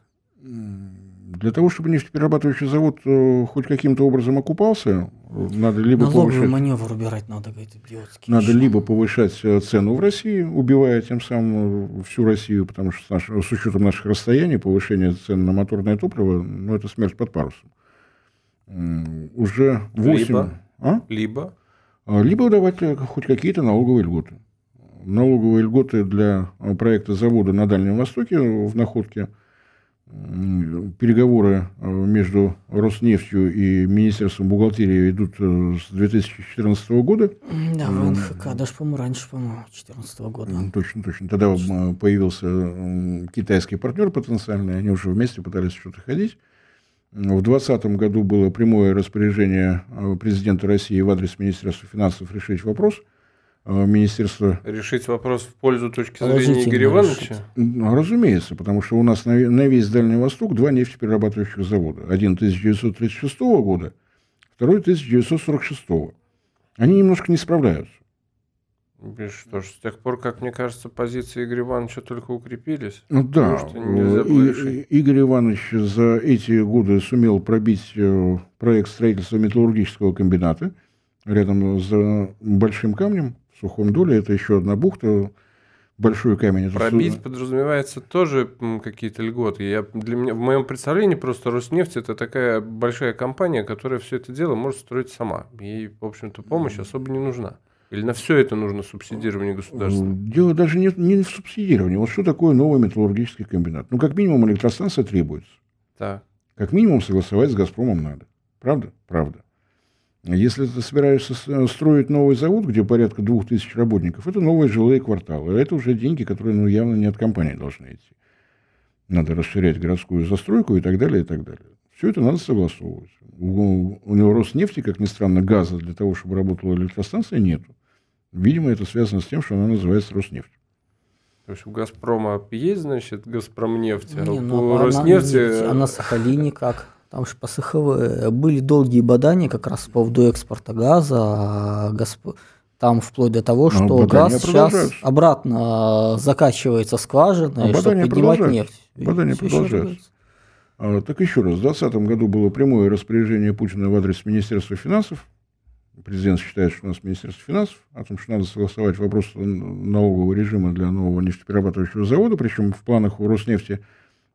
Для того, чтобы нефтеперерабатывающий завод э, хоть каким-то образом окупался, э, надо либо Налоговый повышать... маневр убирать надо, говорит, идиотский. Надо еще. либо повышать э, цену в России, убивая тем самым всю Россию, потому что с, наш- с учетом наших расстояний повышение цен на моторное топливо, ну, это смерть под парусом. Уже 8... Либо? А? Либо А, Либо давать хоть какие-то налоговые льготы. Налоговые льготы для проекта завода на Дальнем Востоке в Находке. Переговоры э, между Роснефтью и Министерством бухгалтерии идут э, с 2014 года. Да, в НХК, даже, по-моему, раньше, по-моему, 2014 года. Точно, точно. Тогда м, появился китайский партнер потенциальный, они уже вместе пытались что-то ходить. В 2020 году было прямое распоряжение э, президента России в адрес Министерства финансов решить вопрос. Э, Министерство, решить вопрос в пользу точки зрения Игоря Ивановича. ну, разумеется, потому что у нас на, на весь Дальний Восток два нефтеперерабатывающих завода. Один 1936 года, второй 1946. Они немножко не справляются. И Что ж, с тех пор, как мне кажется, позиции Игоря Ивановича только укрепились. Ну да, и- Игорь Иванович за эти годы сумел пробить э, проект строительства металлургического комбината рядом с Большим камнем, в Сухом Доле. Это еще одна бухта, большой камень. Пробить су- подразумевается тоже какие-то льготы. Я, для меня, в моем представлении просто Роснефть это такая большая компания, которая все это дело может строить сама. Ей, в общем-то, помощь особо не нужна. Или на все это нужно субсидирование государства? Дело даже не, не в субсидировании. Вот что такое новый металлургический комбинат? Ну, как минимум, электростанция требуется. Так. Как минимум, согласовать с «Газпромом» надо. Правда? Правда. Если ты собираешься с- строить новый завод, где порядка двух тысяч работников, это новые жилые кварталы. А это уже деньги, которые ну, явно не от компании должны идти. Надо расширять городскую застройку и так далее, и так далее. Все это надо согласовывать. У, у него Роснефти, как ни странно, газа для того, чтобы работала электростанция, нету. Видимо, это связано с тем, что она называется Роснефть. То есть у Газпрома есть, значит, Газпромнефть, а Не, у ну, на- Роснефти... нет, а на Сахалине как? Там же по СХВ были долгие бадания как раз по поводу экспорта газа. а Газп- Там вплоть до того, А что бадания газ сейчас обратно закачивается скважиной, А чтобы поднимать нефть. Бадания продолжаются. А, Так еще раз, в 2020 году было прямое распоряжение Путина в адрес Министерства финансов. Президент считает, что у нас Министерство финансов, о том, что надо согласовать вопрос налогового режима для нового нефтеперерабатывающего завода, причем в планах у Роснефти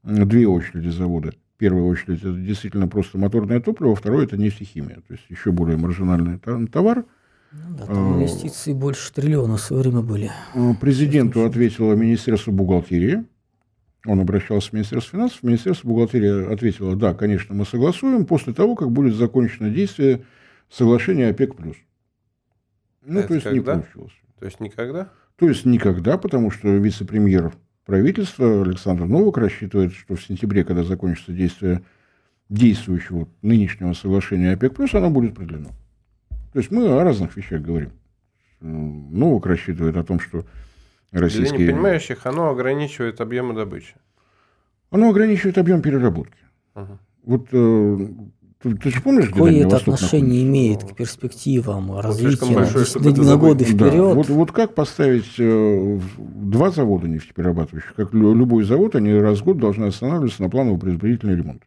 две очереди завода. Первая очередь это действительно просто моторное топливо, второе это нефтехимия, то есть еще более маржинальный товар. Ну да, там А, инвестиции больше триллиона в свое время были. Э, Президенту ответило Министерство бухгалтерии. Он обращался в Министерство финансов. Министерство бухгалтерии ответило, да, конечно, мы согласуем после того, как будет закончено действие соглашения ОПЕК+. Ну, Это то есть не когда? получилось. То есть никогда? То есть никогда, потому что вице-премьер правительства Александр Новак рассчитывает, что в сентябре, когда закончится действие действующего нынешнего соглашения ОПЕК+, оно будет продлено. То есть мы о разных вещах говорим. М, Новак рассчитывает о том, что Для российские... непонимающих оно ограничивает объемы добычи. Оно ограничивает объем переработки. Мгм. Вот э, ты, ты же помнишь, где Какое это Восток отношение находится? имеет к перспективам развития слишком большое, на на годы забыть. Да, вперед? вот, вот как поставить э, два завода нефтеперерабатывающих? Как лю- любой завод, они раз в год должны останавливаться на планово-предварительный ремонт.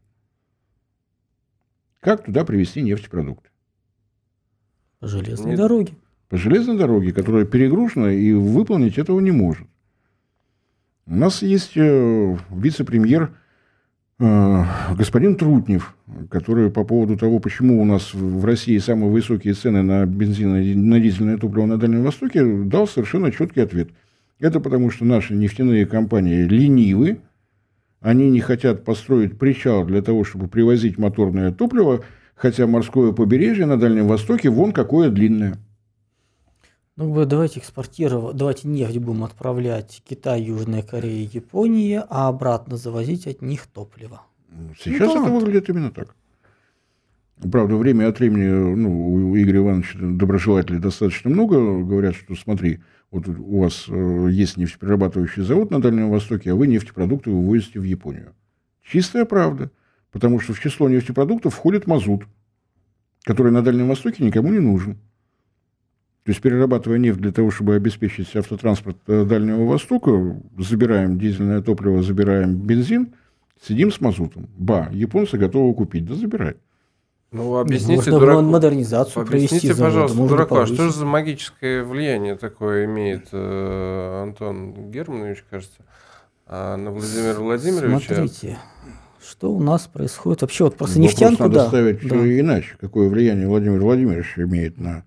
Как туда привезти нефтепродукты? По железной Нет. дороге. По железной дороге, которая перегружена и выполнить этого не может. У нас есть э, вице-премьер господин Трутнев, который по поводу того, почему у нас в в России самые высокие цены на бензин и на дизельное топливо на Дальнем Востоке, дал совершенно четкий ответ. Это потому, что наши нефтяные компании ленивы, они не хотят построить причал для того, чтобы привозить моторное топливо, хотя морское побережье на Дальнем Востоке вон какое длинное. Ну, давайте экспортировать, давайте нефть будем отправлять Китай, Южная Корея, Япония, а обратно завозить от них топливо. Сейчас Ну да. это выглядит именно так. Правда, время от времени ну, у Игоря Ивановича доброжелателей достаточно много. Говорят, что смотри, вот у вас э, есть нефтеперерабатывающий завод на Дальнем Востоке, а вы нефтепродукты вывозите в Японию. Чистая правда. Потому что в число нефтепродуктов входит мазут, который на Дальнем Востоке никому не нужен. То есть, перерабатывая нефть для того, чтобы обеспечить автотранспорт э, Дальнего Востока, забираем дизельное топливо, забираем бензин, сидим с мазутом. Ба, японцы готовы купить, да забирай. Ну, объясните, Можно дураку- модернизацию Объясните, завода, пожалуйста, можно дураку, а что же повысить. за магическое влияние такое имеет э, Антон Германович, кажется, а на Владимира Владимировича? Смотрите, что у нас происходит вообще. Вот просто Вопрос нефтянку, надо да. ставить да. иначе. Какое влияние Владимир Владимирович имеет на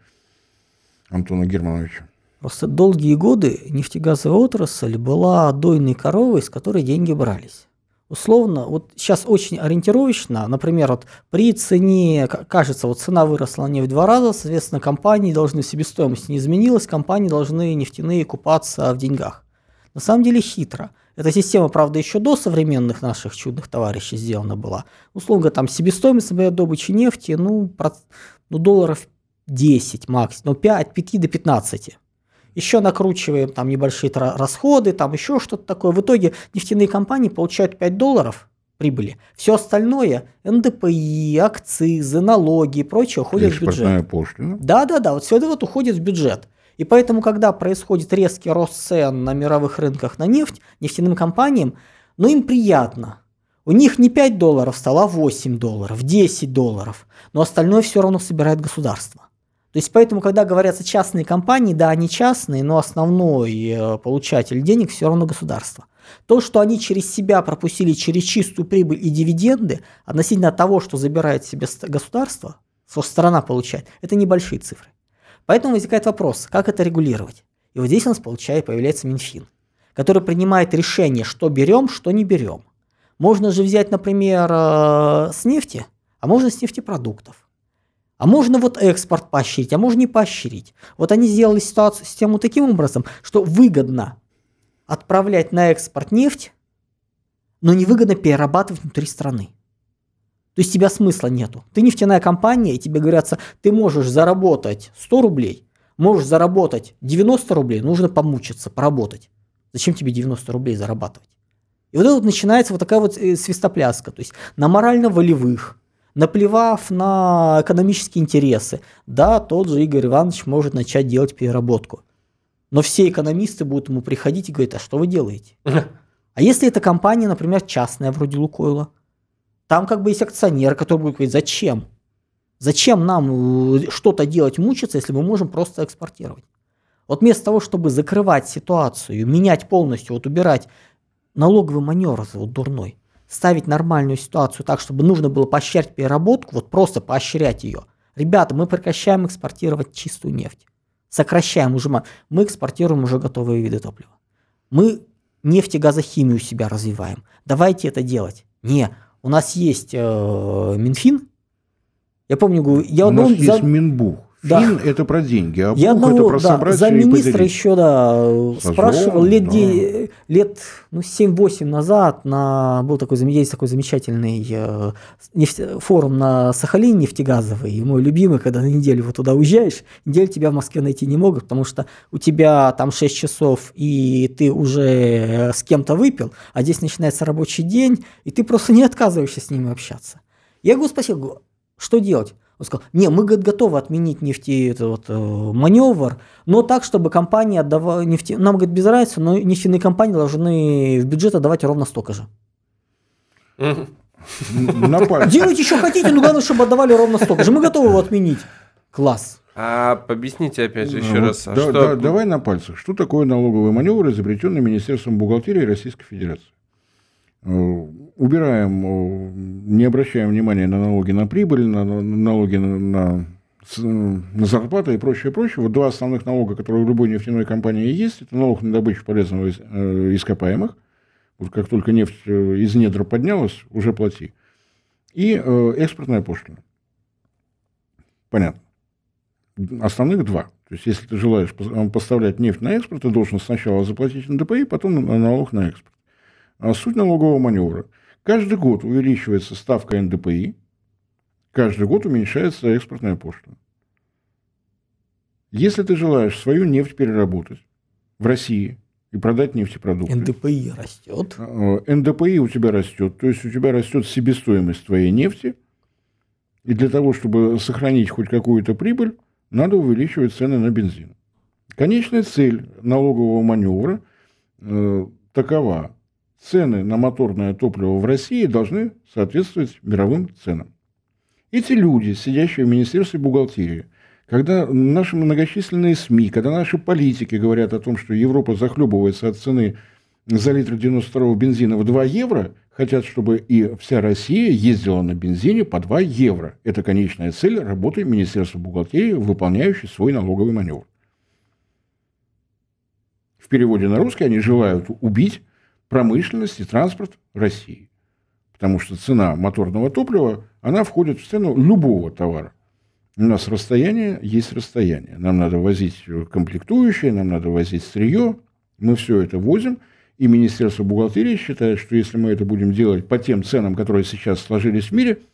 Антона Германовича? Просто долгие годы нефтегазовая отрасль была дойной коровой, с которой деньги брались. Условно, вот сейчас очень ориентировочно, например, вот при цене, кажется, вот цена выросла не в два раза, соответственно, компании должны, себестоимость не изменилась, компании должны нефтяные купаться в деньгах. На самом деле хитро. Эта система, правда, еще до современных наших чудных товарищей сделана была. Условно, там себестоимость, например, добычи нефти, ну, проц- ну долларов 10 максимум, ну 5, 5 до 15. Еще накручиваем там небольшие расходы, там еще что-то такое. В итоге нефтяные компании получают 5 долларов прибыли. Все остальное, НДПИ, акцизы, налоги и прочее уходят в бюджет. Пошлина. Да, да, да, вот все это вот уходит в бюджет. И поэтому, когда происходит резкий рост цен на мировых рынках на нефть, нефтяным компаниям, ну им приятно. У них не 5 долларов стало, а 8 долларов, 10 долларов. Но остальное все равно собирает государство. То есть поэтому, когда говорятся частные компании, да, они частные, но основной э, получатель денег все равно государство. То, что они через себя пропустили через чистую прибыль и дивиденды, относительно того, что забирает себе государство, что страна получает, это небольшие цифры. Поэтому возникает вопрос, как это регулировать? И вот здесь у нас получается, появляется Минфин, который принимает решение, что берем, что не берем. Можно же взять, например, э, с нефти, а можно с нефтепродуктов. А можно вот экспорт поощрить, а можно не поощрить. Вот они сделали ситуацию, систему таким образом, что выгодно отправлять на экспорт нефть, но невыгодно перерабатывать внутри страны. То есть тебя смысла нету. Ты нефтяная компания, и тебе говорят, ты можешь заработать 100 рублей, можешь заработать 90 рублей, нужно помучиться, поработать. Зачем тебе 90 рублей зарабатывать? И вот это вот начинается вот такая вот э, свистопляска. То есть на морально-волевых, наплевав на экономические интересы, да, тот же Игорь Иванович может начать делать переработку. Но все экономисты будут ему приходить и говорить, а что вы делаете? А если эта компания, например, частная, вроде Лукойла, там как бы есть акционер, который будет говорить, зачем? Зачем нам э, что-то делать, мучиться, если мы можем просто экспортировать? Вот вместо того, чтобы закрывать ситуацию, менять полностью, вот убирать налоговый маневр вот дурной, ставить нормальную ситуацию так, чтобы нужно было поощрять переработку, вот просто поощрять ее. Ребята, мы прекращаем экспортировать чистую нефть. Сокращаем уже, мы экспортируем уже готовые виды топлива. Мы нефтегазохимию себя развиваем. Давайте это делать. Не, у нас есть э, Минфин. Я помню, я у нас есть Минбух. Да. Фин – это про деньги, а Я одного, это про да, собрать замминистра еще да, спрашивал лет, да. Де, лет ну, 7-8 назад на, был такой, есть такой замечательный э, нефть, форум на Сахалине нефтегазовый, и мой любимый, когда на неделю вот туда уезжаешь, неделю тебя в Москве найти не могут, потому что у тебя там 6 часов, и ты уже с кем-то выпил, а здесь начинается рабочий день, и ты просто не отказываешься с ними общаться. Я его спросил, что делать? Он сказал, не, мы готовы отменить нефти, это вот, э, маневр, но так, чтобы компании отдавали, нефти... нам, говорит, без разницы, но нефтяные компании должны в бюджет отдавать ровно столько же. Делайте, что хотите, но главное, чтобы отдавали ровно столько же. Мы готовы его отменить. Класс. А объясните опять же еще ну, раз. А да, что... да, давай на пальцах. Что такое налоговый маневр, изобретенный Министерством бухгалтерии Российской Федерации? Э, убираем, э, не обращаем внимания на налоги на прибыль, на налоги на, на, на зарплаты и прочее, прочее. Вот два основных налога, которые у любой нефтяной компании есть, это налог на добычу полезного э, ископаемых. Вот как только нефть из недр поднялась, уже плати. И экспортная пошлина. Понятно. Основных два. То есть, если ты желаешь поставлять нефть на экспорт, ты должен сначала заплатить НДПИ, потом налог на экспорт. А суть налогового маневра. Каждый год увеличивается ставка НДПИ, каждый год уменьшается экспортная пошлина. Если ты желаешь свою нефть переработать в России и продать нефтепродукты... НДПИ растет. А, НДПИ у тебя растет, то есть у тебя растет себестоимость твоей нефти, и для того, чтобы сохранить хоть какую-то прибыль, надо увеличивать цены на бензин. Конечная цель налогового маневра э, такова цены на моторное топливо в России должны соответствовать мировым ценам. Эти люди, сидящие в Министерстве бухгалтерии, когда наши многочисленные СМИ, когда наши политики говорят о том, что Европа захлебывается от цены за литр 92-го бензина в 2 евро, хотят, чтобы и вся Россия ездила на бензине по 2 евро. Это конечная цель работы Министерства бухгалтерии, выполняющей свой налоговый маневр. В переводе на русский они желают убить промышленность и транспорт России. Потому что цена моторного топлива, она входит в цену любого товара. У нас расстояние есть расстояние. Нам надо возить комплектующие, нам надо возить сырье. Мы все это возим. И Министерство бухгалтерии считает, что если мы это будем делать по тем ценам, которые сейчас сложились в мире –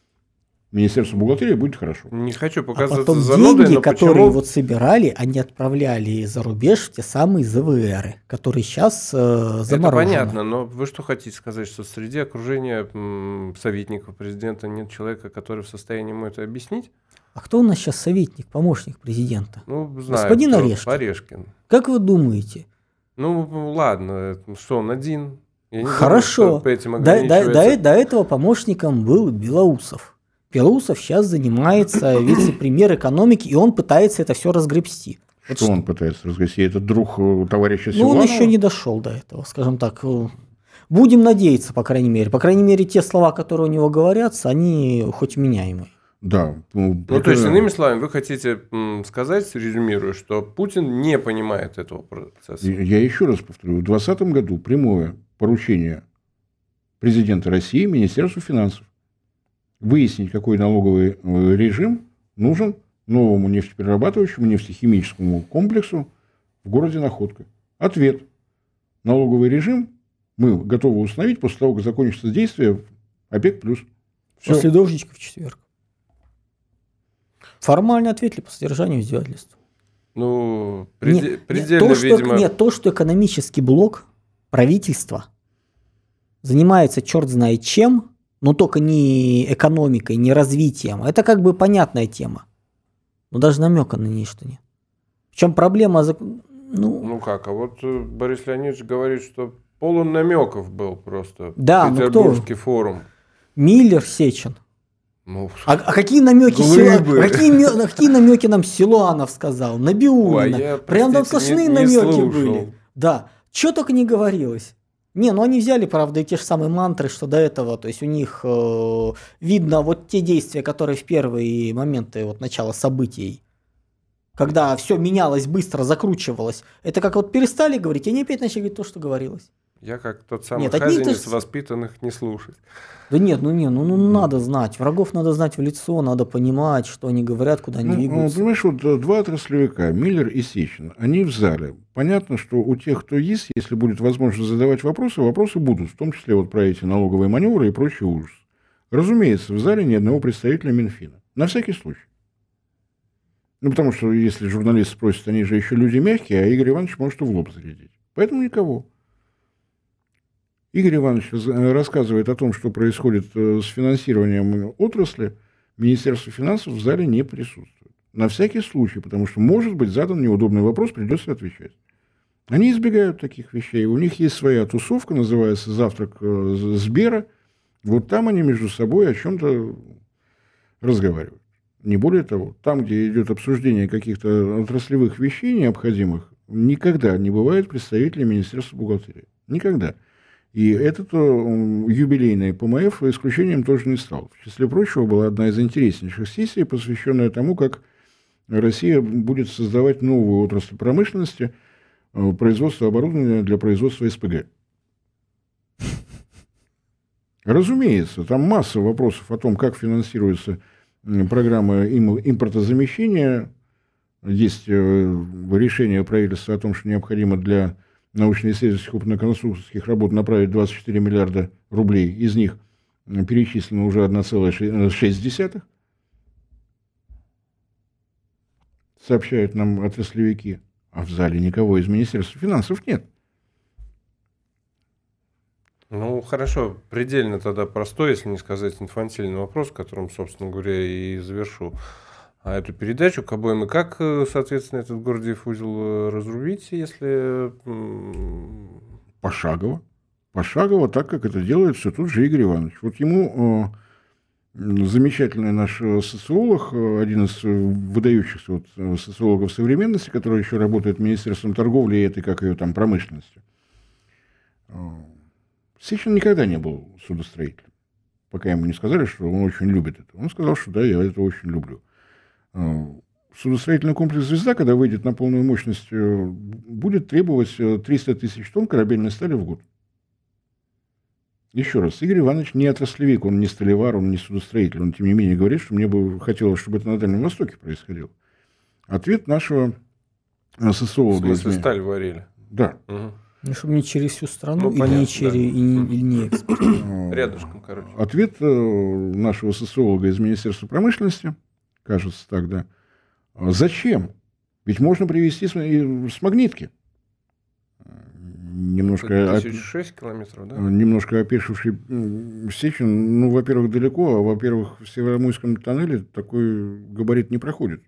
Министерству бухгалтерии будет хорошо. Не хочу показываться а потом занудой, деньги, которые почему... вот собирали, они отправляли за рубеж в те самые ЗВРы, которые сейчас э, заморожены. Это понятно, но вы что хотите сказать, что среди окружения м, советников президента нет человека, который в состоянии ему это объяснить? А кто у нас сейчас советник, помощник президента? Ну, знаю. Господин кто, Орешкин. Орешкин. Как вы думаете? Ну, ладно, что он один? Я не Хорошо. Думаю, по этим до, до, до, до этого помощником был Белоусов Белоусов сейчас занимается вице-премьер экономики, и он пытается это все разгребсти. Что, что он пытается разгребсти? Это друг э, товарища Силуанова? Ну, он еще не дошел до этого, скажем так. Э, будем надеяться, по крайней мере. По крайней мере, те слова, которые у него говорятся, они хоть меняемые. Да. Ну, ну то есть, иными словами, вы хотите сказать, резюмируя, что Путин не понимает этого процесса? Я еще раз повторю. В 2020 году прямое поручение президента России Министерству финансов выяснить, какой налоговый э, режим нужен новому нефтеперерабатывающему нефтехимическому комплексу в городе Находка. Ответ. Налоговый режим мы готовы установить после того, как закончится действие ОПЕК+. плюс. Все. После дождичка в четверг. Формально ответили по содержанию издевательств. Ну, преди- нет, предельно, нет, то, видимо... Что, нет, то, что экономический блок правительства занимается черт знает чем, но только не экономикой, не развитием. Это как бы понятная тема. Но даже намека на ней что нет. В чем проблема? Ну, ну как, а вот э, Борис Леонидович говорит, что полон намеков был просто. Да, Петербургский ну кто? форум. Миллер Сечин. Ну, а, а какие намеки Сила... какие, какие намеки нам Силуанов сказал? Набиулина. Ой, Прям там сплошные намеки были. Да. Что только не говорилось. Не, ну они взяли, правда, и те же самые мантры, что до этого, то есть у них э, видно вот те действия, которые в первые моменты вот начала событий, когда все менялось быстро, закручивалось, это как вот перестали говорить, и они опять начали говорить то, что говорилось. Я как тот самый нет, хазинец, воспитанных не слушать. Да нет, ну нет, ну, ну надо знать. Врагов надо знать в лицо, надо понимать, что они говорят, куда они ну, двигаются. Ну, понимаешь, вот э, два отраслевика, Миллер и Сечин, они в зале. Понятно, что у тех, кто есть, если будет возможность задавать вопросы, вопросы будут, в том числе вот про эти налоговые маневры и прочий ужас. Разумеется, в зале ни одного представителя Минфина. На всякий случай. Ну, потому что если журналист спросит, они же еще люди мягкие, а Игорь Иванович может и в лоб зарядить. Поэтому никого. Игорь Иванович рассказывает о том, что происходит э, с финансированием отрасли, Министерство финансов в зале не присутствует. На всякий случай, потому что может быть задан неудобный вопрос, придется отвечать. Они избегают таких вещей. У них есть своя тусовка, называется «Завтрак э, Сбера». Вот там они между собой о чем-то разговаривают. Не более того, там, где идет обсуждение каких-то отраслевых вещей необходимых, никогда не бывает представителей Министерства бухгалтерии. Никогда. И этот э, юбилейный ПМФ исключением тоже не стал. В числе прочего, была одна из интереснейших сессий, посвященная тому, как Россия будет создавать новую отрасль промышленности, э, производство оборудования для производства СПГ. Разумеется, там масса вопросов о том, как финансируется программа импортозамещения. Есть э, решение правительства о том, что необходимо для научно-исследовательских опытно-конструкторских работ направить 24 миллиарда рублей, из них перечислено уже 1,6, сообщают нам отраслевики, а в зале никого из Министерства финансов нет. Ну, хорошо, предельно тогда простой, если не сказать инфантильный вопрос, которым, собственно говоря, и завершу эту передачу к обоим. И как, э, соответственно, этот Гордиев узел э, разрубить, если... Пошагово. Пошагово, так как это делает все тот же Игорь Иванович. Вот ему э, замечательный наш социолог, один из выдающихся вот социологов современности, который еще работает в Министерстве торговли и этой, как ее там, промышленности. Сечин никогда не был судостроителем, пока ему не сказали, что он очень любит это. Он сказал, что да, я это очень люблю. Э, судостроительный комплекс «Звезда», когда выйдет на полную мощность, э, будет требовать 300 э, тысяч тонн корабельной стали в год. Еще раз, Игорь Иванович не отраслевик, он не столевар, он не судостроитель. Он, тем не менее, говорит, что мне бы хотелось, чтобы это на Дальнем Востоке происходило. Ответ нашего социолога... В смысле, сталь варили? Да. Угу. Ну, чтобы не через всю страну, ну, и понятно, не через да. и не, и не экспорт. Рядышком, короче. Ответ нашего социолога из Министерства промышленности – кажется тогда. А зачем? Ведь можно привезти с, с магнитки. Немножко, 1006 километров, да? Немножко опешивший Сечин, ну, во-первых, далеко, а во-первых, в Северомойском тоннеле такой габарит не проходит.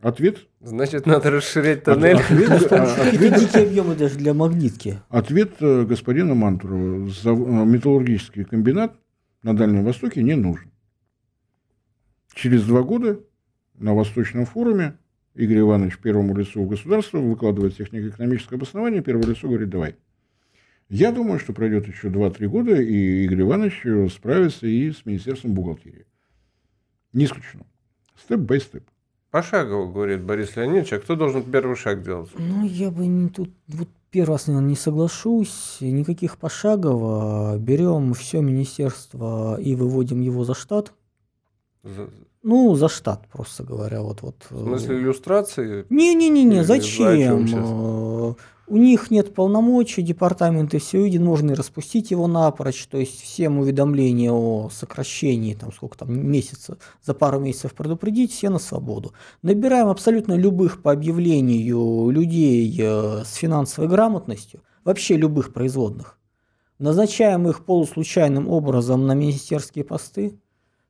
Ответ? Значит, надо расширять тоннель. Ответ, а, ответ, дикие объемы даже для магнитки. ответ, э, господина Мантурова. Э, Металлургический комбинат на Дальнем Востоке не нужен. Через два года на Восточном форуме Игорь Иванович первому лицу государства выкладывает технико-экономическое обоснование, первое лицо говорит, давай. Я думаю, что пройдет еще 2-3 года, и Игорь Иванович справится и с Министерством бухгалтерии. Не исключено. Step by step. Пошагово, говорит Борис Леонидович, а кто должен первый шаг делать? Ну, я бы не тут вот первый раз, наверное, не соглашусь. Никаких пошагово. Берем все министерство и выводим его за штат. За- Ну, за штат, просто говоря. Вот, вот. В смысле иллюстрации? Не-не-не, зачем? сейчас? Э, У них нет полномочий, департаменты все видят, можно и распустить его напрочь, то есть всем уведомления о сокращении, там сколько там, месяца, за пару месяцев предупредить, все на свободу. Набираем абсолютно любых по объявлению людей э, с финансовой грамотностью, вообще любых производных. Назначаем их полуслучайным образом на министерские посты,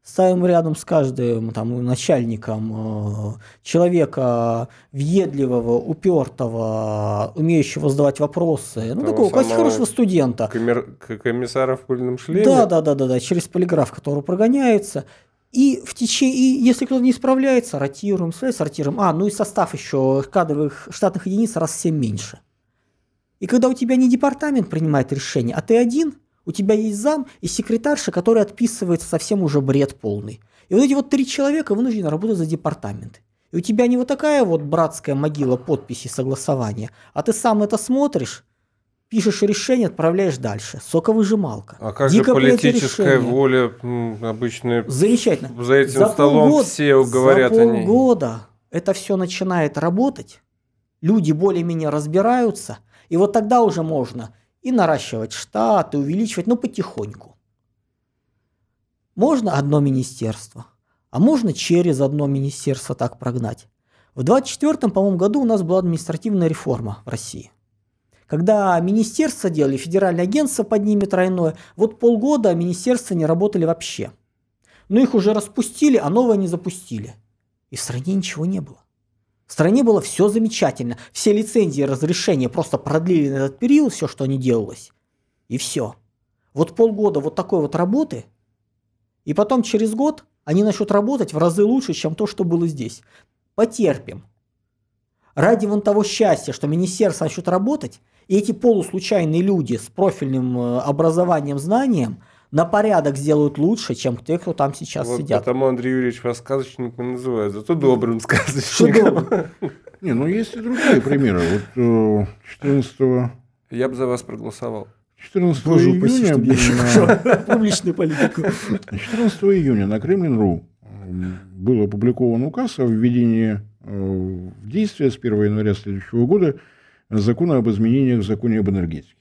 ставим рядом с каждым там, начальником э, человека въедливого, упертого, умеющего задавать вопросы, ну Того такого самого хорошего студента. Комер- к- Комиссара в пыльном шлеме? Да, да, да, да, да, через полиграф, который прогоняется. И в течение, и если кто-то не справляется, ротируем, справляется, ротируем. А, ну и состав еще кадровых штатных единиц раз в 7 меньше. И когда у тебя не департамент принимает решение, а ты один, у тебя есть зам и секретарша, который отписывается совсем уже бред полный. И вот эти вот три человека вынуждены работать за департамент. И у тебя не вот такая вот братская могила подписи согласования, а ты сам это смотришь, пишешь решение, отправляешь дальше. Соковыжималка. А как Дико же политическая воля обычная? Замечательно. За этим столом полгода- все говорят за о ней. полгода это все начинает работать, люди более-менее разбираются, и вот тогда уже можно и наращивать штат, и увеличивать, ну, потихоньку. Можно одно министерство, а можно через одно министерство так прогнать. В 24 по-моему, году у нас была административная реформа в России. Когда министерство делали, федеральное агентство под ними тройное, вот полгода министерства не работали вообще. Но их уже распустили, а новое не запустили. И в стране ничего не было. Стране было все замечательно. Все лицензии, разрешения просто продлили на этот период, все, что не делалось. И все. Вот полгода вот такой вот работы, и потом через год они начнут работать в разы лучше, чем то, что было здесь. Потерпим. Ради вон того счастья, что министерство начнет работать, и эти полуслучайные люди с профильным э, образованием, знанием на порядок сделают лучше, чем те, кто там сейчас Вот сидят. потому Андрей Юрьевич вас сказочником называют, зато добрым сказочником. Не, ну есть и другие примеры. Вот э, 14, Я бы за вас проголосовал. 14 Боже июня чтобы я еще публичную политику. 14 июня на Кремлин.ру был опубликован указ о введении э, в действие с 1 января следующего года закона об изменениях в законе об энергетике.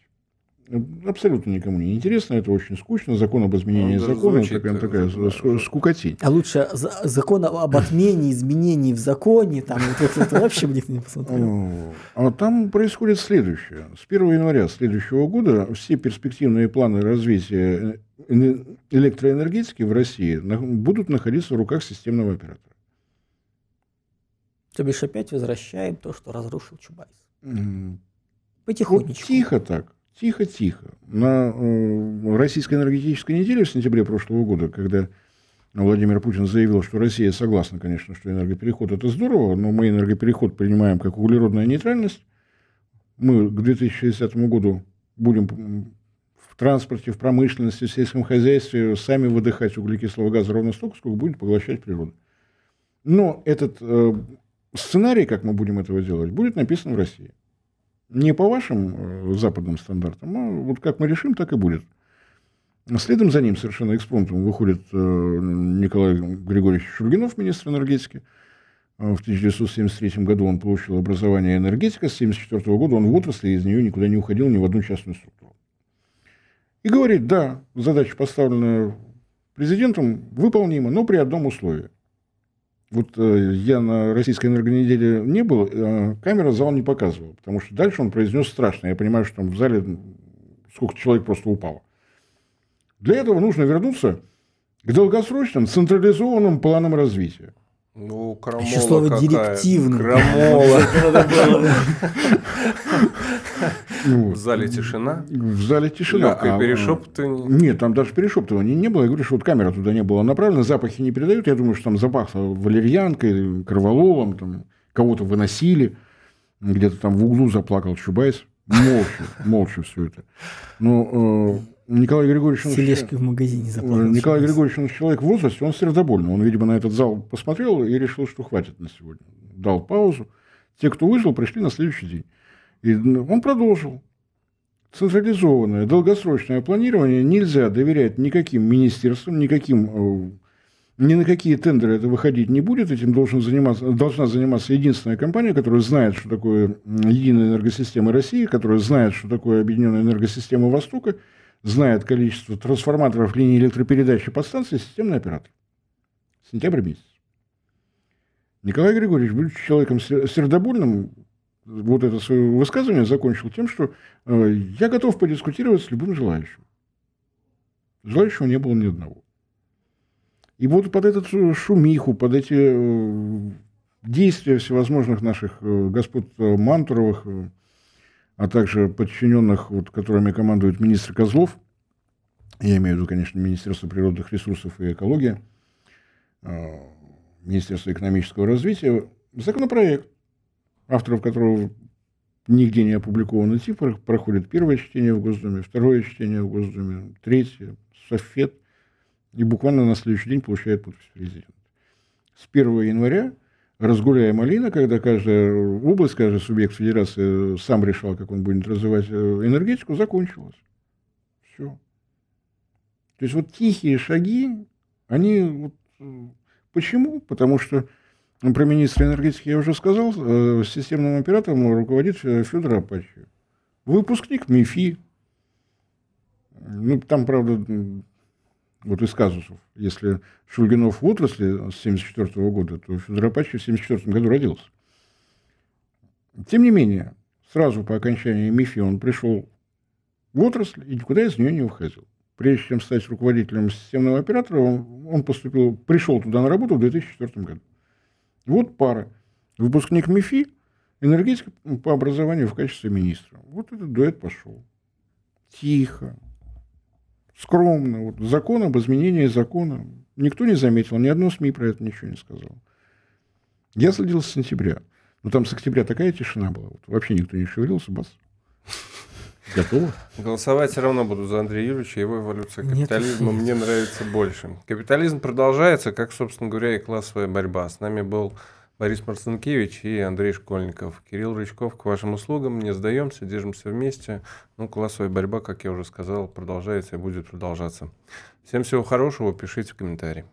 Э, Абсолютно никому не интересно, это очень скучно. Закон об изменении Ну, закона звучит такая, как такая да. скукотень. А лучше за- закон об отмене изменений в законе, там вот это, это вообще бы никто не посмотрел. Э, А там происходит следующее. С 1 января следующего года все перспективные планы развития э- электроэнергетики в России будут находиться в руках системного оператора. То бишь опять возвращаем то, что разрушил Чубайс. М, Вот Потихонечку. тихо так, тихо-тихо. На э, российской энергетической неделе в сентябре прошлого года, когда Владимир Путин заявил, что Россия согласна, конечно, что энергопереход это здорово, но мы энергопереход принимаем как углеродная нейтральность. Мы к 2060 году будем в транспорте, в промышленности, в сельском хозяйстве сами выдыхать углекислого газа ровно столько, сколько будет поглощать природа. Но этот э, сценарий, как мы будем этого делать, будет написан в России. Не по вашим э, западным стандартам, а вот как мы решим, так и будет. Следом за ним совершенно экспромтом выходит э, Николай Григорьевич Шульгинов, министр энергетики. Э, В 1973 году он получил образование энергетика, с 1974 года он в отрасли, из нее никуда не уходил ни в одну частную структуру. И говорит, да, задача, поставленная президентом, выполнима, но при одном условии. Вот э, я на российской энергонеделе не был, э, камера зал не показывала, потому что дальше он произнес страшно. Я понимаю, что там в зале сколько человек просто упало. Для этого нужно вернуться к долгосрочным централизованным планам развития. Ну, крамола Еще слово какая. директивный. Крамола. В зале тишина. В зале тишина. Легкое А, перешептывание. Нет, там даже перешептывания не было. Я говорю, что вот камера туда не была направлена, запахи не передают. Я думаю, что там запахло валерьянкой, кровололом, там кого-то выносили. Где-то там в углу заплакал Чубайс. Молча, молча все это. Но э, Николай Григорьевич... тележкой в магазине Э, заплакал. Николай Григорьевич, он человек в возрасте, он сердобольный. Он, видимо, на этот зал посмотрел и решил, что хватит на сегодня. Дал паузу. Те, кто выжил, пришли на следующий день. И ну, он продолжил. Централизованное, долгосрочное планирование нельзя доверять никаким министерствам, никаким, э, ни на какие тендеры это выходить не будет. Этим должен заниматься, должна заниматься единственная компания, которая знает, что такое единая энергосистема России, которая знает, что такое объединенная энергосистема Востока, знает количество трансформаторов линии электропередачи подстанции, системный оператор. Сентябрь месяц. Николай Григорьевич, будучи человеком сер- сердобольным, вот это свое высказывание закончил тем, что э, я готов подискутировать с любым желающим. Желающего не было ни одного. И вот под этот шу- шумиху, под эти э, действия всевозможных наших э, господ э, Мантуровых, э, а также подчиненных, вот, которыми командует министр Козлов, я имею в виду, конечно, Министерство природных ресурсов и экологии, э, Министерство экономического развития, законопроект, авторов которого нигде не опубликованы цифры, проходит первое чтение в Госдуме, второе чтение в Госдуме, третье, софет, и буквально на следующий день получает подпись президента. С 1 января разгуляя малина, когда каждая область, каждый субъект федерации сам решал, как он будет развивать э, энергетику, закончилась. Все. То есть вот тихие шаги, они вот, э, почему? Потому что про министра энергетики я уже сказал, э, системным оператором руководит э, Федор Апачев. Выпускник МИФИ. Ну, там, правда, вот из казусов. Если Шульгинов в отрасли с 1974 года, то Федор Апачев в 1974 году родился. Тем не менее, сразу по окончании МИФИ он пришел в отрасль и никуда из нее не выходил. Прежде чем стать руководителем системного оператора, он, он поступил, пришел туда на работу в 2004 году. Вот пара. Выпускник МИФИ, энергетика по образованию в качестве министра. Вот этот дуэт пошел. Тихо, скромно. Вот закон об изменении закона. Никто не заметил, ни одно СМИ про это ничего не сказал. Я следил с сентября. Но там с октября такая тишина была. Вот вообще никто не шевелился, бас. Готово? Голосовать все равно буду за Андрея Юрьевича, его эволюция Нет, капитализма нет. мне нравится больше. Капитализм продолжается, как, собственно говоря, и классовая борьба. С нами был Борис Марцинкевич и Андрей Школьников. Кирилл Рычков, к вашим услугам. Не сдаемся, держимся вместе. Ну, классовая борьба, как я уже сказал, продолжается и будет продолжаться. Всем всего хорошего, пишите в комментарии.